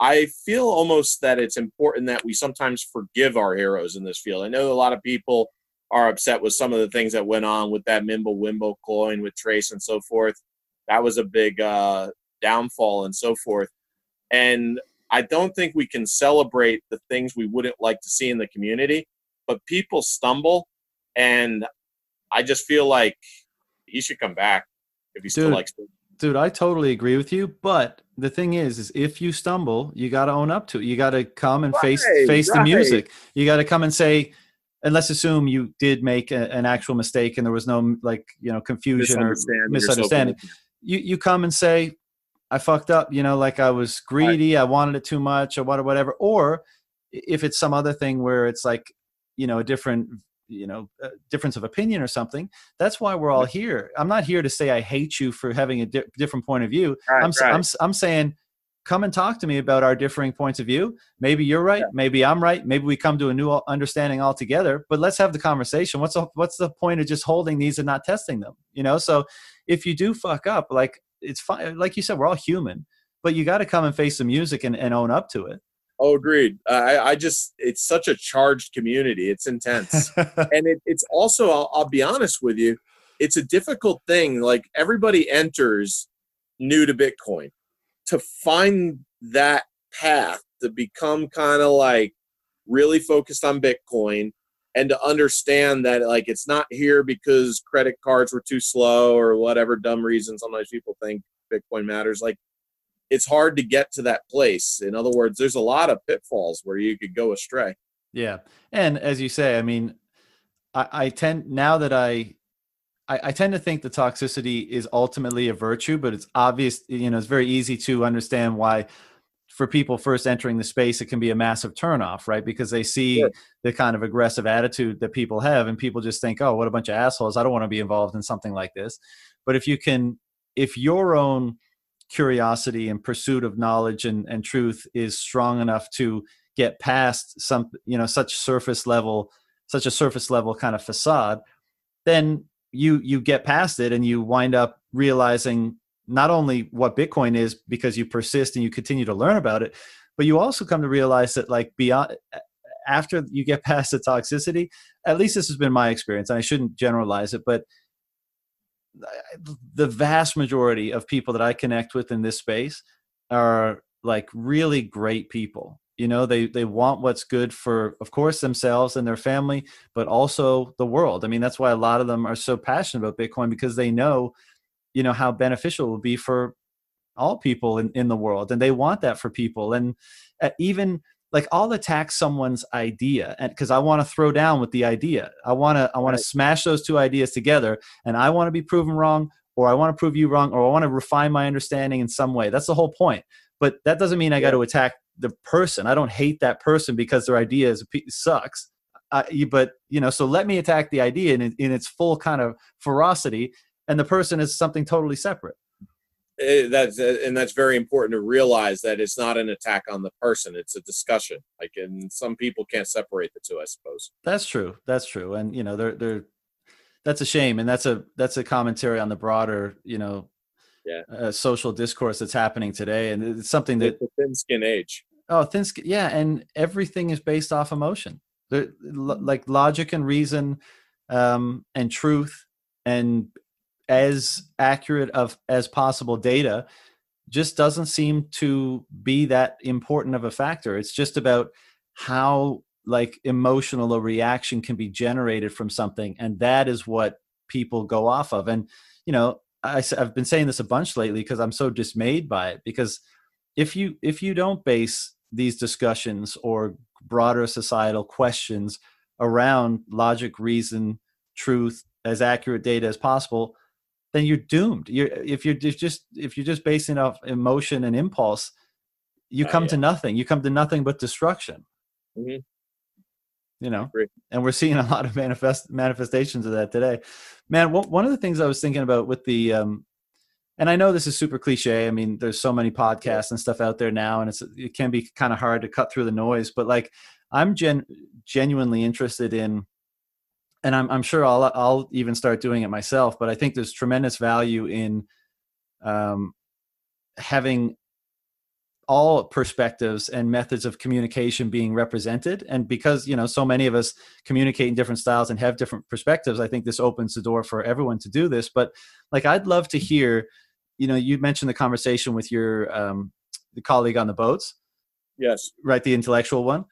I feel almost that it's important that we sometimes forgive our heroes in this field. I know a lot of people are upset with some of the things that went on with that Mimble Wimble coin with Trace and so forth. That was a big uh, downfall and so forth. And I don't think we can celebrate the things we wouldn't like to see in the community, but people stumble. And I just feel like he should come back if he dude, still likes to. Dude, I totally agree with you. But the thing is, is if you stumble, you got to own up to it. You got to come and right, face face right. the music. You got to come and say, and let's assume you did make a, an actual mistake and there was no like you know confusion or misunderstanding. You you come and say, I fucked up. You know, like I was greedy. Right. I wanted it too much, or whatever, whatever. Or if it's some other thing where it's like you know a different you know difference of opinion or something that's why we're all here i'm not here to say i hate you for having a di- different point of view right, I'm, right. I'm, I'm saying come and talk to me about our differing points of view maybe you're right yeah. maybe i'm right maybe we come to a new understanding altogether but let's have the conversation what's the what's the point of just holding these and not testing them you know so if you do fuck up like it's fine like you said we're all human but you got to come and face the music and, and own up to it Oh, agreed. I, I just, it's such a charged community. It's intense. *laughs* and it, it's also, I'll, I'll be honest with you, it's a difficult thing. Like everybody enters new to Bitcoin to find that path to become kind of like really focused on Bitcoin and to understand that like it's not here because credit cards were too slow or whatever dumb reason sometimes people think Bitcoin matters. Like it's hard to get to that place. In other words, there's a lot of pitfalls where you could go astray. Yeah. And as you say, I mean, I, I tend now that I, I, I tend to think the toxicity is ultimately a virtue, but it's obvious, you know, it's very easy to understand why for people first entering the space, it can be a massive turnoff, right? Because they see sure. the kind of aggressive attitude that people have, and people just think, oh, what a bunch of assholes. I don't want to be involved in something like this. But if you can, if your own curiosity and pursuit of knowledge and, and truth is strong enough to get past some you know such surface level such a surface level kind of facade then you you get past it and you wind up realizing not only what bitcoin is because you persist and you continue to learn about it but you also come to realize that like beyond after you get *laughs* past the toxicity, at least this has been my experience, and I shouldn't generalize it, but the vast majority of people that I connect with in this space are like really great people you know they they want what's good for of course themselves and their family but also the world. I mean that's why a lot of them are so passionate about bitcoin because they know you know how beneficial it will be for all people in, in the world and they want that for people. And uh, even like i'll attack someone's idea and because i want to throw down with the idea. I want to i want right. to smash those two ideas together and i want to be proven wrong or i want to prove you wrong or i want to refine my understanding in some way. That's the whole point but that doesn't mean i got to attack the person. I don't hate that person because their idea is, sucks. Uh, but you know, so let me attack the idea in, in its full kind of ferocity, and the person is something totally separate. It, eh, that's uh, and that's very important to realize that it's not an attack on the person; it's a discussion. Like, and some people can't separate the two. I suppose that's true. That's true, and you know, they're they're that's a shame, and that's a that's a commentary on the broader you know yeah. uh, social discourse that's happening today, and it's something that it's thin skin age. Oh, thin skin, yeah, and everything is based off emotion. There, like logic and reason, um, and truth, and as accurate of as possible data, just doesn't seem to be that important of a factor. It's just about how like emotional a reaction can be generated from something, and that is what people go off of. And you know, I, I've been saying this a bunch lately because I'm so dismayed by it. Because if you if you don't base these discussions or broader societal questions around logic, reason, truth, as accurate data as possible, then you're doomed. You're if you're just if you're just basing off emotion and impulse, you oh, come yeah. to nothing. You come to nothing but destruction. Mm-hmm you know and we're seeing a lot of manifest manifestations of that today. Man one of the things i was thinking about with the um and i know this is super cliche i mean there's so many podcasts and stuff out there now and it's it can be kind of hard to cut through the noise but like i'm gen genuinely interested in and i'm, I'm sure I'll, I'll even start doing it myself but i think there's tremendous value in um having all perspectives and methods of communication being represented and because you know so many of us communicate in different styles and have different perspectives i think this opens the door for everyone to do this but like i'd love to hear you know you mentioned the conversation with your um the colleague on the boats yes right the intellectual one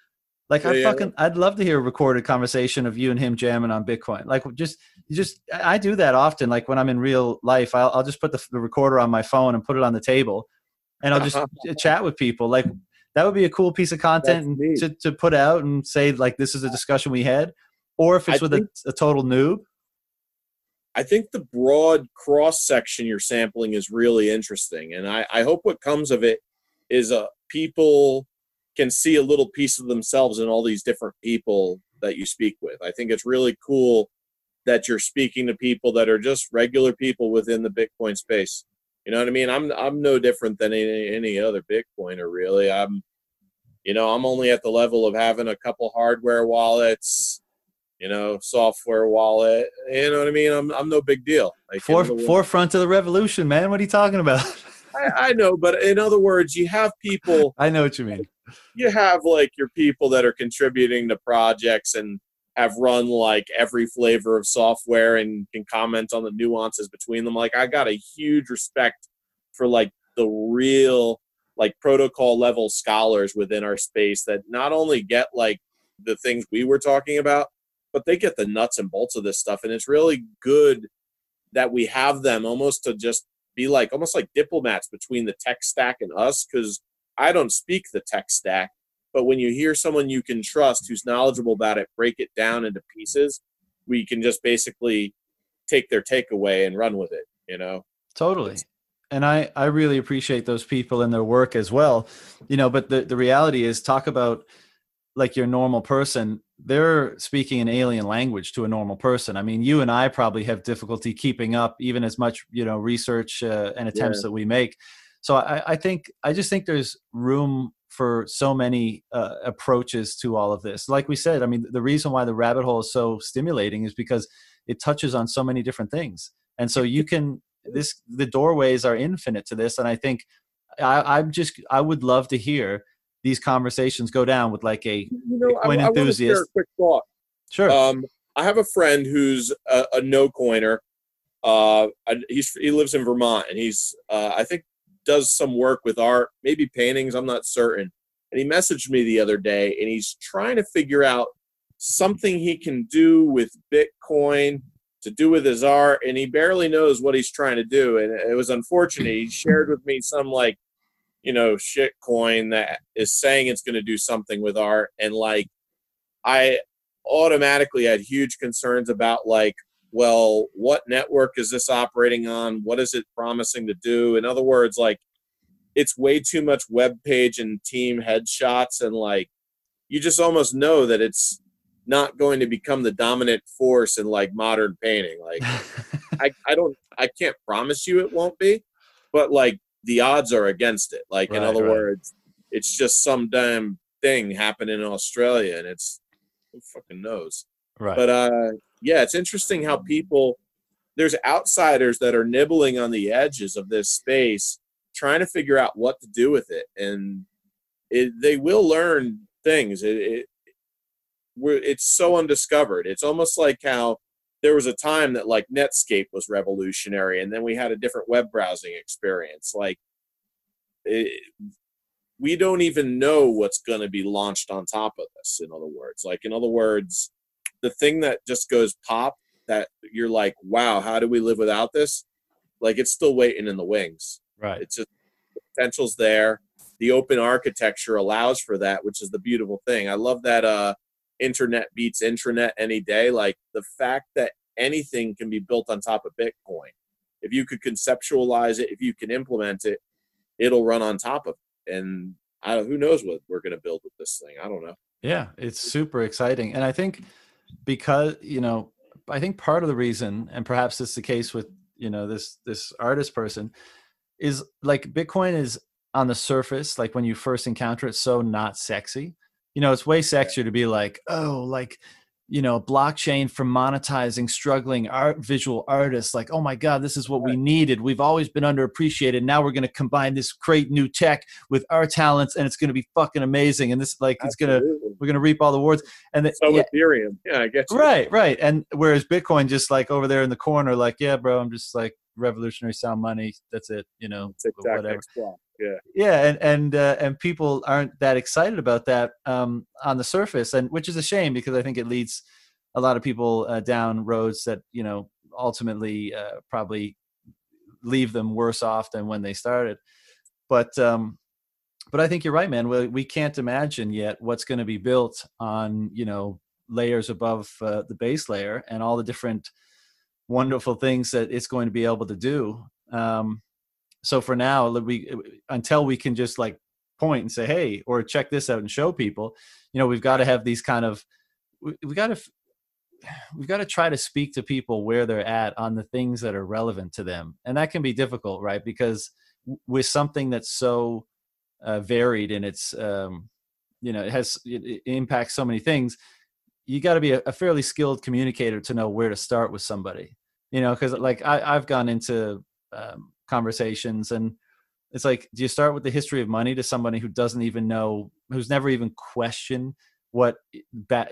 like yeah, I fucking, yeah. I'd love to hear a recorded conversation of you and him jamming on Bitcoin. Like just, just, I do that often. Like when I'm in real life, I'll, I'll just put the, the recorder on my phone and put it on the table, and I'll *laughs* just chat with people. Like that would be a cool piece of content to, to put out and say like this is a discussion we had. Or if it's I with think, a, a total noob. I think the broad cross section you're sampling is really interesting, and I, I hope what comes of it is uh, people can see a little piece of themselves in all these different people that you speak with. I think it's really cool that you're speaking to people that are just regular people within the Bitcoin space. You know what I mean? I'm I'm no different than any, any other Bitcoiner really. I'm you know, I'm only at the level of having a couple hardware wallets, you know, software wallet. You know what I mean? I'm I'm no big deal. Like For, forefront of the revolution, man. What are you talking about? *laughs* I, I know, but in other words, you have people. I know what you mean. You have like your people that are contributing to projects and have run like every flavor of software and can comment on the nuances between them. Like I got a huge respect for like the real like protocol level scholars within our space that not only get like the things we were talking about, but they get the nuts and bolts of this stuff. And it's really good that we have them almost to just be like almost like diplomats between the tech stack and us because I don't speak the tech stack but when you hear someone you can trust who's knowledgeable about it, break it down into pieces, we can just basically take their takeaway and run with it, you know? Totally. And I, I really appreciate those people and their work as well. You know, but the, the reality is talk about like your normal person, they're speaking an alien language to a normal person. I mean, you and I probably have difficulty keeping up even as much, you know, research uh, and attempts yeah. that we make. So I, I think, I just think there's room for so many uh, approaches to all of this. Like we said, I mean, the reason why the rabbit hole is so stimulating is because it touches on so many different things. And so you can this the doorways are infinite to this. And I think I, I'm just I would love to hear these conversations go down with like a You know, I, Bitcoin I want to share a enthusiast. quick thought. sure Um, I have a friend who's a, a no coiner. Uh, I- he's he lives in Vermont, and he's uh, I think does some work with art, maybe paintings. I'm not certain. And he messaged me the other day, and he's trying to figure out something he can do with Bitcoin to do with his art, and he barely knows what he's trying to do. And it was unfortunate. He shared with me some like, you know, shit coin that is saying it's going to do something with art, and like, I automatically had huge concerns about like well what network is this operating on? What is it promising to do? In other words like it's way too much web page and team headshots and like you just almost know that it's not going to become the dominant force in like modern painting. Like *laughs* I, I don't i can't promise you it won't be but like the odds are against it. Like in other right. words it's just some damn thing happening in australia and it's who fucking knows? Right. But uh yeah it's interesting how people there's outsiders that are nibbling on the edges of this space trying to figure out what to do with it. And it, they will learn things. It, it it's so undiscovered. It's almost like how there was a time that like netscape was revolutionary and then we had a different web browsing experience. Like it, we don't even know what's going to be launched on top of this in other words. Like in other words the thing that just goes pop that you're like wow how do we live without this? Like it's still waiting in the wings. Right. It's just the potential's there. The open architecture allows for that which is the beautiful thing. I love that uh internet beats intranet any day. Like the fact that anything can be built on top of bitcoin if you could conceptualize it if you can implement it it'll run on top of it. And I don't, who knows what we're going to build with this thing? I don't know. Yeah, it's super exciting. And I think because, you know, I think part of the reason, and perhaps it's the case with, you know, this this artist person, is like Bitcoin is on the surface, like when you first encounter it, so not sexy. You know, it's way sexier to be like, oh, like, you know, blockchain for monetizing struggling art visual artists. Like, oh my God, this is what we needed. We've always been underappreciated. Now we're gonna combine this great new tech with our talents and it's gonna be fucking amazing. And this like it's gonna we're gonna reap all the rewards and the, so yeah, ethereum yeah i guess right right and whereas bitcoin just like over there in the corner like yeah bro i'm just like revolutionary sound money that's it you know Tac whatever. Yeah. Yeah and and uh, and people aren't that excited about that um on the surface and which is a shame because i think it leads a lot of people uh, down roads that you know ultimately uh, probably leave them worse off than when they started. But um but i think you're right man. We, we can't imagine yet what's going to be built on you know layers above uh, the base layer and all the different wonderful things that it's going to be able to do. Um so for now we until we can just like point and say hey or check this out and show people you know we've got to have these kind of we, we got to *sighs* we've got to try to speak to people where they're at on the things that are relevant to them. And that can be difficult right? Because with something that's so uh, varied in its um, you know it has it, impacts so many things you got to be a, a fairly skilled communicator to know where to start with somebody you know? Because like I, i've gone into um, conversations and it's like do you start with the history of money to somebody who doesn't even know who's never even questioned what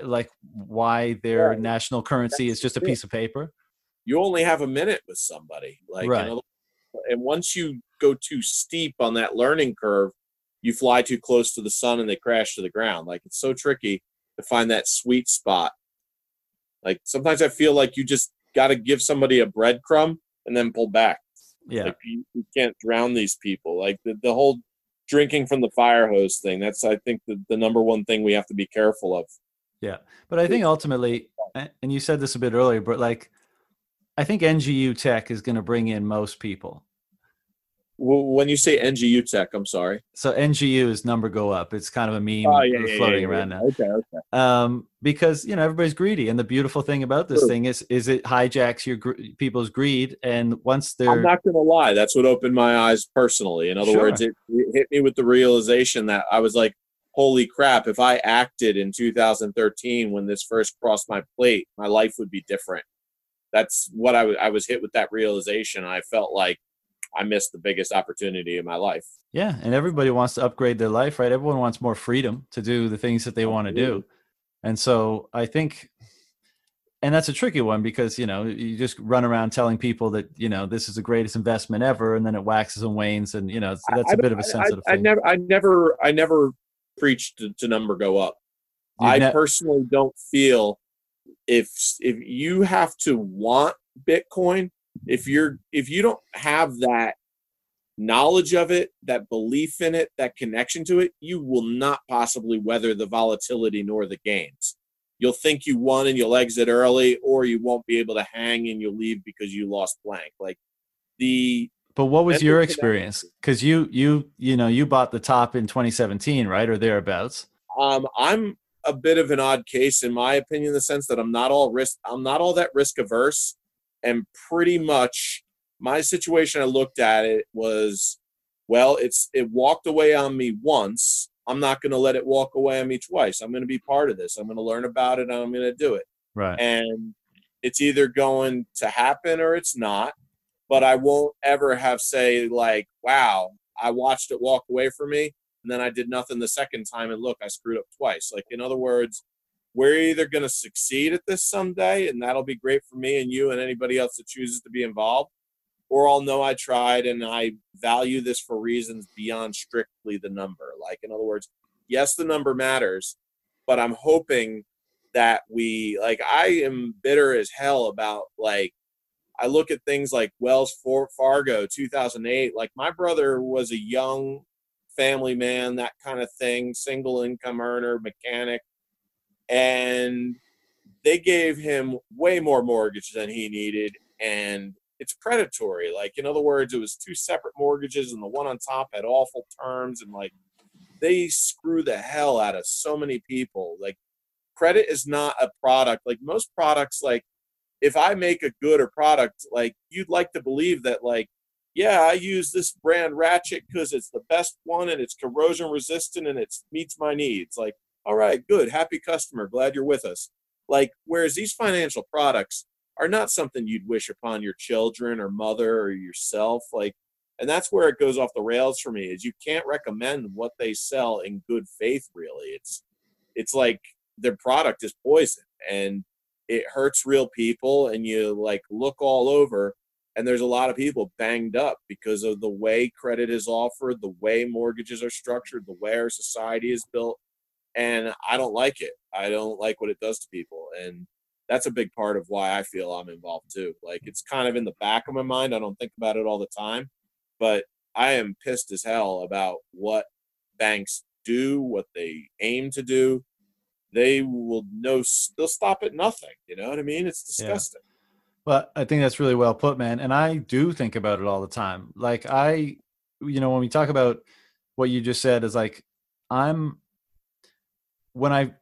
like why their Right. national currency is just a piece of paper? You only have a minute with somebody like Right. other- and once you go too steep on that learning curve you fly too close to the sun and they crash to the ground. Like it's so tricky to find that sweet spot. Like sometimes i feel like you just got to give somebody a breadcrumb and then pull back yeah. Like you, you can't drown these people. Like the, the whole drinking from the fire hose thing that's i think the, the number one thing we have to be careful of. Yeah. but i think ultimately and you said this a bit earlier but like i think ngu tech is going to bring in most people when you say NGU tech, I'm sorry. so NGU is number go up. It's kind of a meme Oh, yeah, floating yeah, yeah, around now. Okay, okay. Um, because you know everybody's greedy, and the beautiful thing about this True. thing is is it hijacks your gr- people's greed, and once they're. I'm not gonna lie. That's what opened my eyes personally. In other Sure. words, it, it hit me with the realization that I was like, "Holy crap! If I acted in 2013 when this first crossed my plate, my life would be different." That's what I wa- I was hit with that realization. I felt like I missed the biggest opportunity in my life. Yeah, and everybody wants to upgrade their life, right? Everyone wants more freedom to do the things that they want to do. And so I think and that's a tricky one because you know you just run around telling people that you know this is the greatest investment ever and then it waxes and wanes and you know that's a bit of a sensitive I, I, thing. I never i never i never preached to, to number go up You've i ne- personally don't feel if if you have to want bitcoin if you're if you don't have that knowledge of it that belief in it that connection to it you will not possibly weather the volatility nor the gains you'll think you won and you'll exit early, or you won't be able to hang and you'll leave because you lost blank. Like the but what was your experience? Because you you you know you bought the top in 2017, right, or thereabouts. Um, I'm a bit of an odd case in my opinion, in the sense that I'm not all risk. I'm not all that risk averse, and pretty much my situation. I looked at it was, well, it's it walked away on me once, I'm not going to let it walk away on me twice. I'm going to be part of this. I'm going to learn about it. I'm going to do it. Right. And it's either going to happen or it's not. But I won't ever have say like, "Wow, I watched it walk away from me, and then I did nothing the second time, and look, I screwed up twice." Like in other words, we're either going to succeed at this someday, and that'll be great for me and you and anybody else that chooses to be involved, or I'll know I tried and I value this for reasons beyond strictly the number. Like, in other words, yes, the number matters, but I'm hoping that we, like, I am bitter as hell about, like, I look at things like Wells Fargo 2008. Like, my brother was a young family man, that kind of thing, single income earner, mechanic. And they gave him way more mortgage than he needed. And it's predatory. Like in other words, it was two separate mortgages, and the one on top had awful terms, and like they screw the hell out of so many people. Like credit is not a product. Like most products, like if I make a good or product, like you'd like to believe that, like yeah, I use this brand Ratchet because it's the best one and it's corrosion resistant and it meets my needs. Like all right, good, happy customer, glad you're with us. Like whereas these financial products are not something you'd wish upon your children or mother or yourself like and that's where it goes off the rails for me is you can't recommend what they sell in good faith really it's it's like their product is poison and it hurts real people and you like look all over and there's a lot of people banged up because of the way credit is offered the way mortgages are structured the way our society is built and i don't like it i don't like what it does to people and that's a big part of why I feel I'm involved too. Like it's kind of in the back of my mind. I don't think about it all the time, but I am pissed as hell about what banks do, what they aim to do. They will no, they'll stop at nothing. You know what I mean? It's disgusting. Yeah. Well, I think that's really well put, man. And I do think about it all the time. Like I, you know, when we talk about what you just said is like, I'm, when I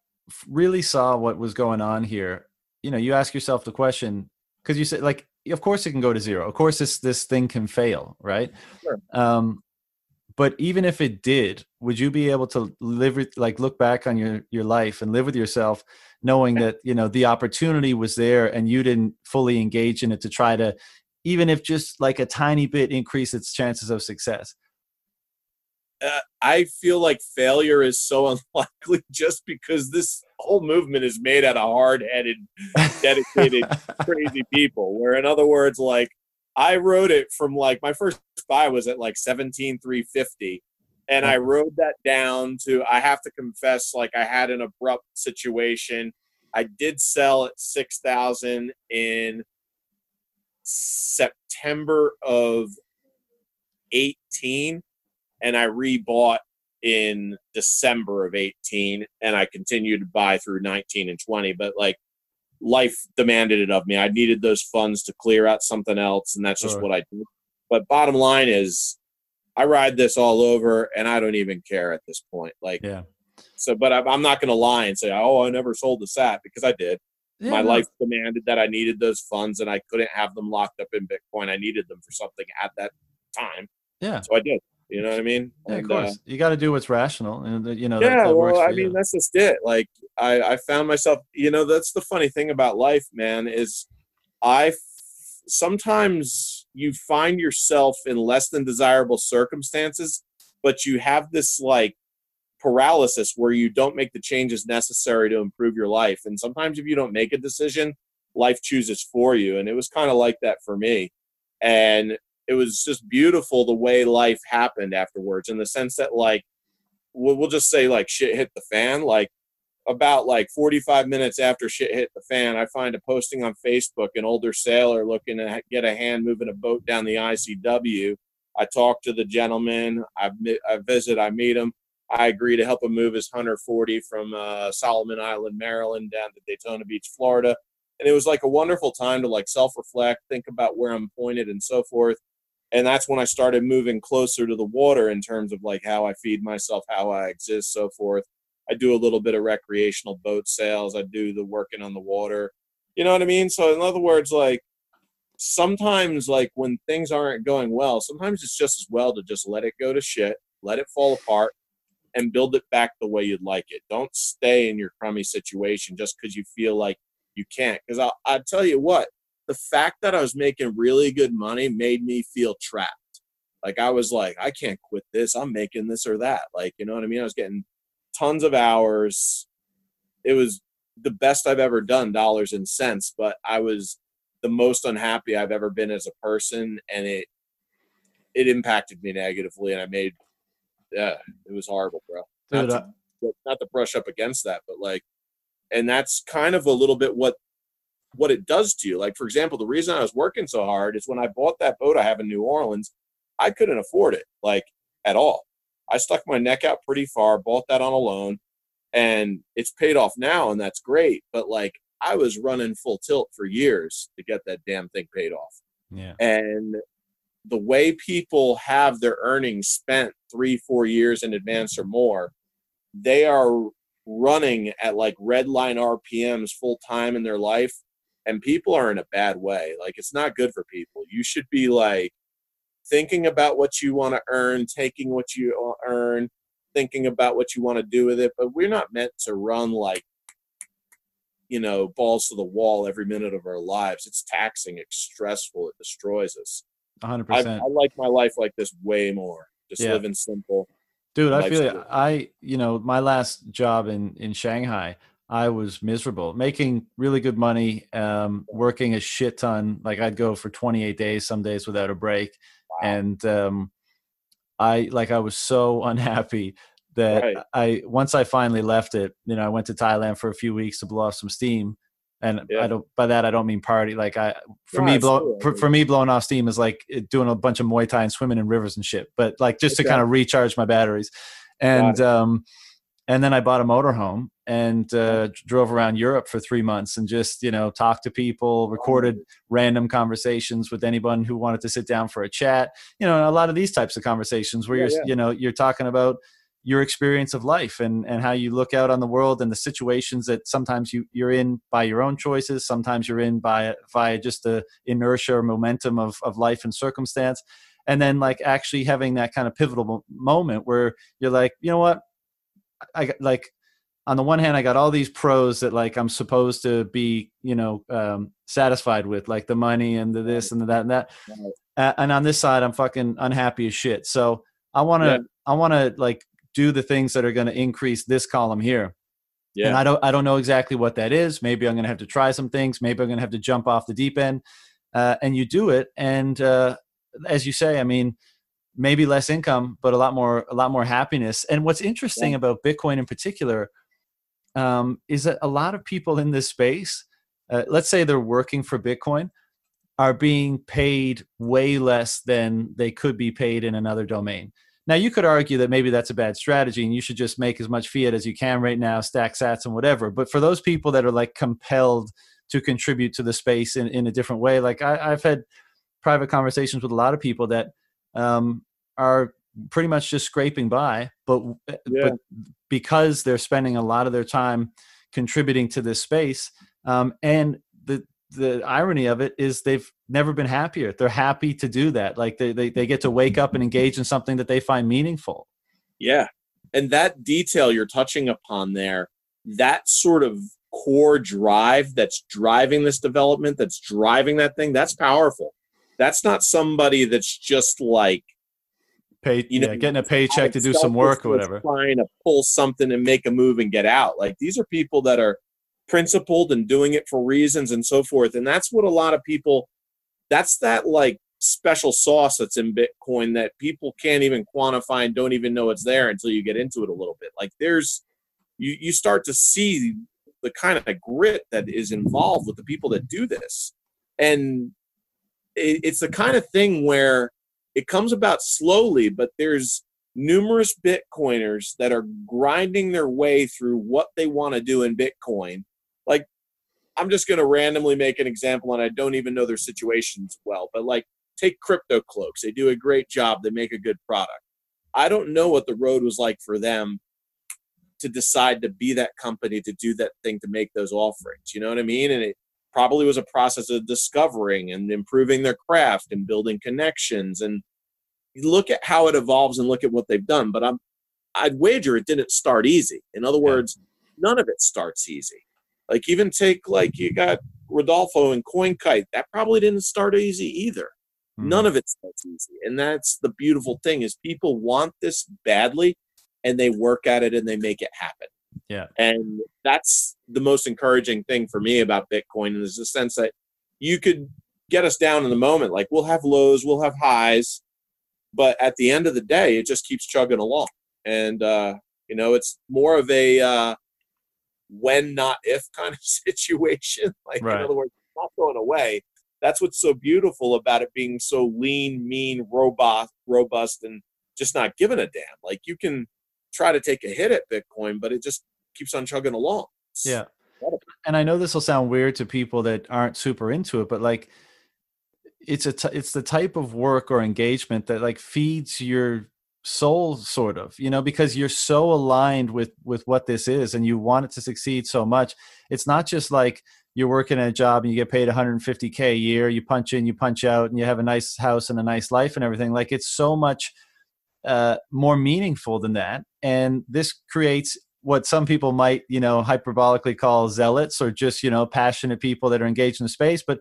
really saw what was going on here, you know you ask yourself the question because you said like of course it can go to zero. Of course this this thing can fail right? Sure. um but even if it did would you be able to live like look back on your your life and live with yourself knowing that you know the opportunity was there and you didn't fully engage in it to try to even if just like a tiny bit increase its chances of success uh, I feel like failure is so *laughs* unlikely just because this whole movement is made out of hard-headed, dedicated, *laughs* crazy people. Where, in other words, like I wrote it from like my first buy was at like seventeen three fifty, and I wrote that down to. I have to confess, like I had an abrupt situation. I did sell at six thousand in September of eighteen and I rebought in December of 18 and I continued to buy through 19 and 20 but like life demanded it of me. I needed those funds to clear out something else and that's just sure. what I do. But bottom line is I ride this all over and I don't even care at this point like yeah. so but I'm not going to lie and say oh I never sold the SAT because I did. Yeah, my no. life demanded that I needed those funds and I couldn't have them locked up in Bitcoin. I needed them for something at that time. Yeah. So I did you know what I mean? Yeah, and, of course. Uh, you got to do what's rational, and you know. Yeah, that, that well, I mean, that's just it. Like, I, I found myself. You know, that's the funny thing about life, man. Is I, sometimes you find yourself in less than desirable circumstances, but you have this like paralysis where you don't make the changes necessary to improve your life. And sometimes if you don't make a decision, life chooses for you. And it was kind of like that for me. And it was just beautiful the way life happened afterwards in the sense that like we'll just say like shit hit the fan like about like 45 minutes after shit hit the fan i find a posting on facebook an older sailor looking to get a hand moving a boat down the icw i talk to the gentleman i, I visit i meet him. I agree to help him move his hunter 40 from uh, solomon island maryland down to daytona beach florida. And it was like a wonderful time to like self-reflect think about where i'm pointed and so forth and that's when i started moving closer to the water in terms of like how i feed myself how i exist so forth. I do a little bit of recreational boat sales. I do the working on the water. You know what i mean? So in other words like sometimes like when things aren't going well sometimes it's just as well to just let it go to shit let it fall apart and build it back the way you'd like it. Don't stay in your crummy situation just because you feel like you can't. Because I'll, I'll tell you what the fact that I was making really good money made me feel trapped. Like I was like, I can't quit this. I'm making this or that. Like, you know what I mean? I was getting tons of hours. It was the best I've ever done, dollars and cents, but I was the most unhappy I've ever been as a person and it it impacted me negatively and I made yeah, it was horrible, bro. Dude, not, to, not to brush up against that, but like and that's kind of a little bit what what it does to you. Like, for example, the reason I was working so hard is when I bought that boat I have in New Orleans, I couldn't afford it, like, at all. I stuck my neck out pretty far, bought that on a loan, and it's paid off now, and that's great. But, like, I was running full tilt for years to get that damn thing paid off. Yeah. And the way people have their earnings spent three, four years in advance or more, they are running at like red line RPMs full time in their life and people are in a bad way. Like it's not good for people. You should be like thinking about what you want to earn, taking what you earn, thinking about what you want to do with it. But we're not meant to run like you know balls to the wall every minute of our lives. It's taxing. It's stressful. It destroys us. 100. percent I like my life like this way more. Just yeah. living simple. Dude, I feel it. I you know my last job in in Shanghai. I was miserable, making really good money, um, working a shit ton. Like I'd go for 28 days, some days without a break, wow. and um, I like I was so *laughs* unhappy that right. I once I finally left it. You know, I went to Thailand for a few weeks to blow off some steam, and yeah. I don't by that I don't mean party. Like I for me blow for, for, me blowing off steam is like eh, doing a bunch of Muay Thai and swimming in rivers and shit. But like just okay. to kind of recharge my batteries, and um, and then I bought a motorhome and uh, drove around Europe for three months and just you know talked to people, recorded random conversations with anyone who wanted to sit down for a chat. You know, a lot of these types of conversations where yeah, you're yeah. you know you're talking about your experience of life and and how you look out on the world and the situations that sometimes you you're in by your own choices, sometimes you're in by via just the inertia or momentum of of life and circumstance. And then, like, actually having that kind of pivotal moment where you're like, you know what, I like on the one hand, I got all these pros that like I'm supposed to be, you know, um, satisfied with, like the money and the this and the that and that. Uh, and on this side, I'm fucking unhappy as shit. So I want to, yeah. I want to like do the things that are going to increase this column here. Yeah. And I don't, I don't know exactly what that is. Maybe I'm going to have to try some things. Maybe I'm going to have to jump off the deep end. Uh, and you do it, and uh, as you say, I mean, maybe less income, but a lot more a lot more happiness. And what's interesting yeah. about Bitcoin in particular um, is that a lot of people in this space, uh, let's say they're working for Bitcoin, are being paid way less than they could be paid in another domain. Now you could argue that maybe that's a bad strategy and you should just make as much fiat as you can right now, stack sats and whatever. But for those people that are like compelled to contribute to the space in, in a different way, like I, I've had private conversations with a lot of people that um, are pretty much just scraping by, but eh, yeah. but because they're spending a lot of their time contributing to this space, um, and the the irony of it is they've never been happier. They're happy to do that. Like they, they they get to wake up and engage in something that they find meaningful. Yeah, and that detail you're touching upon there, that sort of core drive that's driving this development, that's driving that thing, that's powerful. That's not somebody that's just like pay you know yeah, getting a paycheck to do some work or whatever. trying to pull something and make a move and get out. Like these are people that are principled and doing it for reasons and so forth and that's what a lot of people that's that like special sauce that's in bitcoin that people can't even quantify and don't even know it's there until you get into it a little bit. Like there's you you start to see the kind of grit that is involved with the people that do this. And it, it's the kind of thing where it comes about slowly, but there's numerous Bitcoiners that are grinding their way through what they want to do in Bitcoin. Like, I'm just going to randomly make an example, and I don't even know their situations well, but like, take CryptoCloaks. They do a great job, they make a good product. I don't know what the road was like for them to decide to be that company to do that thing to make those offerings. You know what I mean? And it probably was a process of discovering and improving their craft and building connections and look at how it evolves and look at what they've done but i'm i'd wager it didn't start easy in other words none of it starts easy like even take like you got rodolfo and coinkite that probably didn't start easy either mm-hmm. none of it starts easy and that's the beautiful thing is people want this badly and they work at it and they make it happen yeah. And that's the most encouraging thing for me about Bitcoin is the sense that you could get us down in the moment. Like we'll have lows, we'll have highs, but at the end of the day, it just keeps chugging along. And uh, you know, it's more of a uh, when not if *laughs* kind of situation. *laughs* Like right. in other words, it's not going away. That's what's so beautiful about it being so lean, mean, robust, robust, and just not giving a damn. Like you can try to take a hit at Bitcoin, but it just keeps on chugging along. It's yeah. Incredible. And I know this will sound weird to people that aren't super into it, but like it's a t- it's the type of work or engagement that like feeds your soul sort of you know because you're so aligned with with what this is and you want it to succeed so much it's not just like you're working at a job and you get paid 150k a year you punch in you punch out and you have a nice house and a nice life and everything like it's so much uh, more meaningful than that. And this creates what some people might, you know, hyperbolically call zealots or just, you know, passionate people that are engaged in the space. But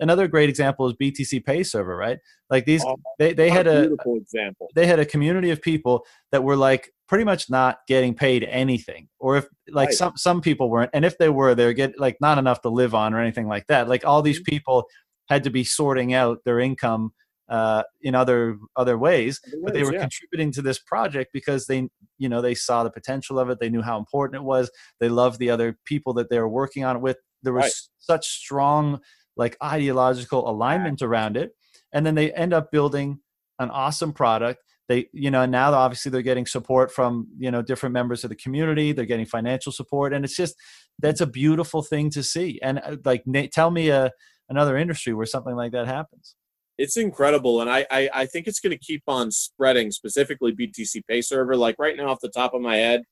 another great example is BTCPay Server, right? Like these, oh, they, they had a beautiful example. They had a community of people that were like pretty much not getting paid anything, or if like right. some some people weren't, and if they were, they're get like not enough to live on or anything like that. Like all these mm-hmm. people had to be sorting out their income uh, in other other ways, ways but they were yeah. contributing to this project because they you know they saw the potential of it they knew how important it was they loved the other people that they were working on it with there was right. such strong like ideological alignment around it and then they end up building an awesome product. They you know now obviously they're getting support from you know different members of the community. They're getting financial support and it's just that's a beautiful thing to see. And uh, like tell me a uh, another industry where something like that happens. It's incredible and I, I, I think it's going to keep on spreading specifically btcpay server. Like right now off the top of my head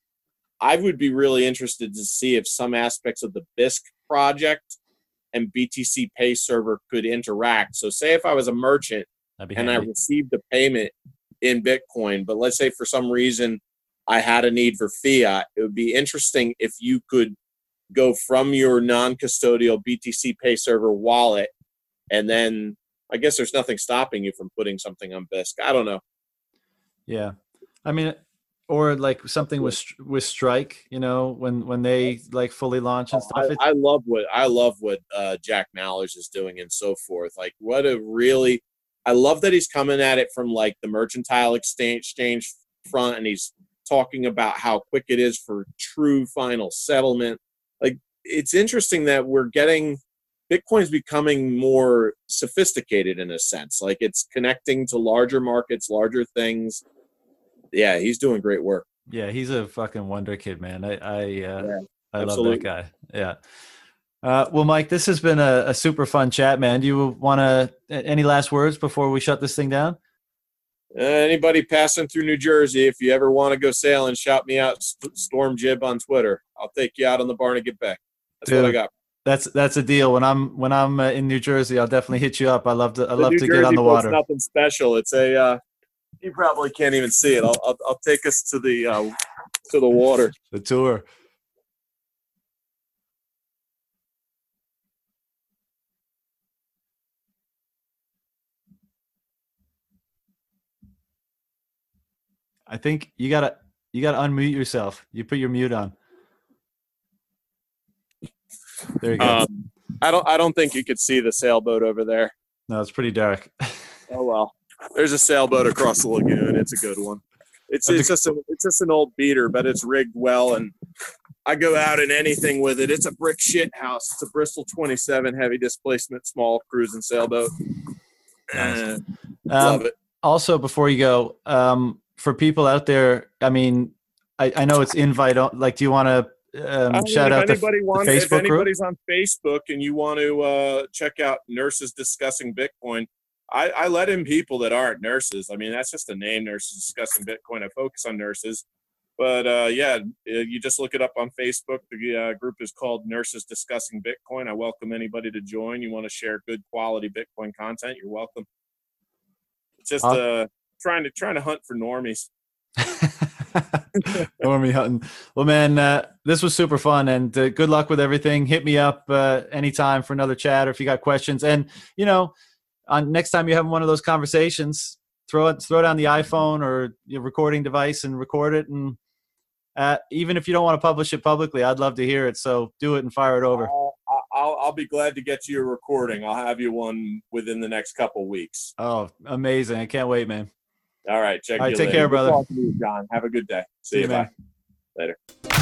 i would be really interested to see if some aspects of the bisq project and btcpay server could interact so say if i was a merchant and i received a payment in bitcoin but let's say for some reason i had a need for fiat it would be interesting if you could go from your non-custodial btcpay server wallet and then I guess there's nothing stopping you from putting something on Bisq. I don't know. Yeah, I mean, or like something with with Strike, you know, when when they like fully launch and stuff. I, I love what I love what uh, Jack Mallers is doing and so forth. Like, what a really, I love that he's coming at it from like the mercantile exchange exchange front, and he's talking about how quick it is for true final settlement. Like, it's interesting that we're getting Bitcoin's becoming more sophisticated in a sense. Like it's connecting to larger markets, larger things. Yeah, he's doing great work. Yeah, he's a fucking wonder kid, man. I I uh, yeah, I love that guy. Yeah. Uh, well, Mike, this has been a, a super fun chat, man. Do you want to any last words before we shut this thing down? Uh, anybody passing through New Jersey, if you ever want to go sailing, shout me out, Storm Jib on Twitter. I'll take you out on the Barnegat Bay. That's Dude, what I got. That's that's a deal. When I'm when I'm uh, in New Jersey, I'll definitely hit you up. I love to I love to Jersey get on the water. Nothing special. It's a uh, you probably can't even see it. I'll, I'll, I'll take us to the uh, to the water. The tour. I think you gotta you gotta unmute yourself. You put your mute on. There you go. Um, I don't I don't think you could see the sailboat over there. No, it's pretty dark. oh well. There's a sailboat across the lagoon. It's a good one. It's it's just a, it's just an old beater, but it's rigged well, and I go out in anything with it. It's a brick shit house. It's a Bristol 27 heavy displacement small cruising sailboat. Nice. Uh, Um, love it. also, before you go, um, for people out there, I mean, I, I know it's invite. on- Like, do you want to um, shout out if the, anybody the wants, if Facebook group? anybody's on Facebook and you want to uh, check out nurses discussing Bitcoin, I, I let in people that aren't nurses. I mean, that's just a name, nurses discussing Bitcoin. I focus on nurses, but uh, yeah, uh, you just look it up on Facebook. The uh, group is called Nurses Discussing Bitcoin. I welcome anybody to join. You want to share good quality Bitcoin content? You're welcome. It's just uh, trying to trying to hunt for normies. *laughs* Normie Hutton. Well, man, uh, this was super fun, and uh, good luck with everything. Hit me up uh, anytime for another chat, or if you got questions. And you know, on next time you have one of those conversations, throw it, throw down the iPhone or your recording device and record it. And uh, even if you don't want to publish it publicly, I'd love to hear it. So do it and fire it over. I'll, I'll, I'll be glad to get you a recording. I'll have you one within the next couple weeks. Oh, amazing! I can't wait, man. All right, check All right, take later. care, brother. you, John. Have a good day. See, See you. you, man. Bye. Later.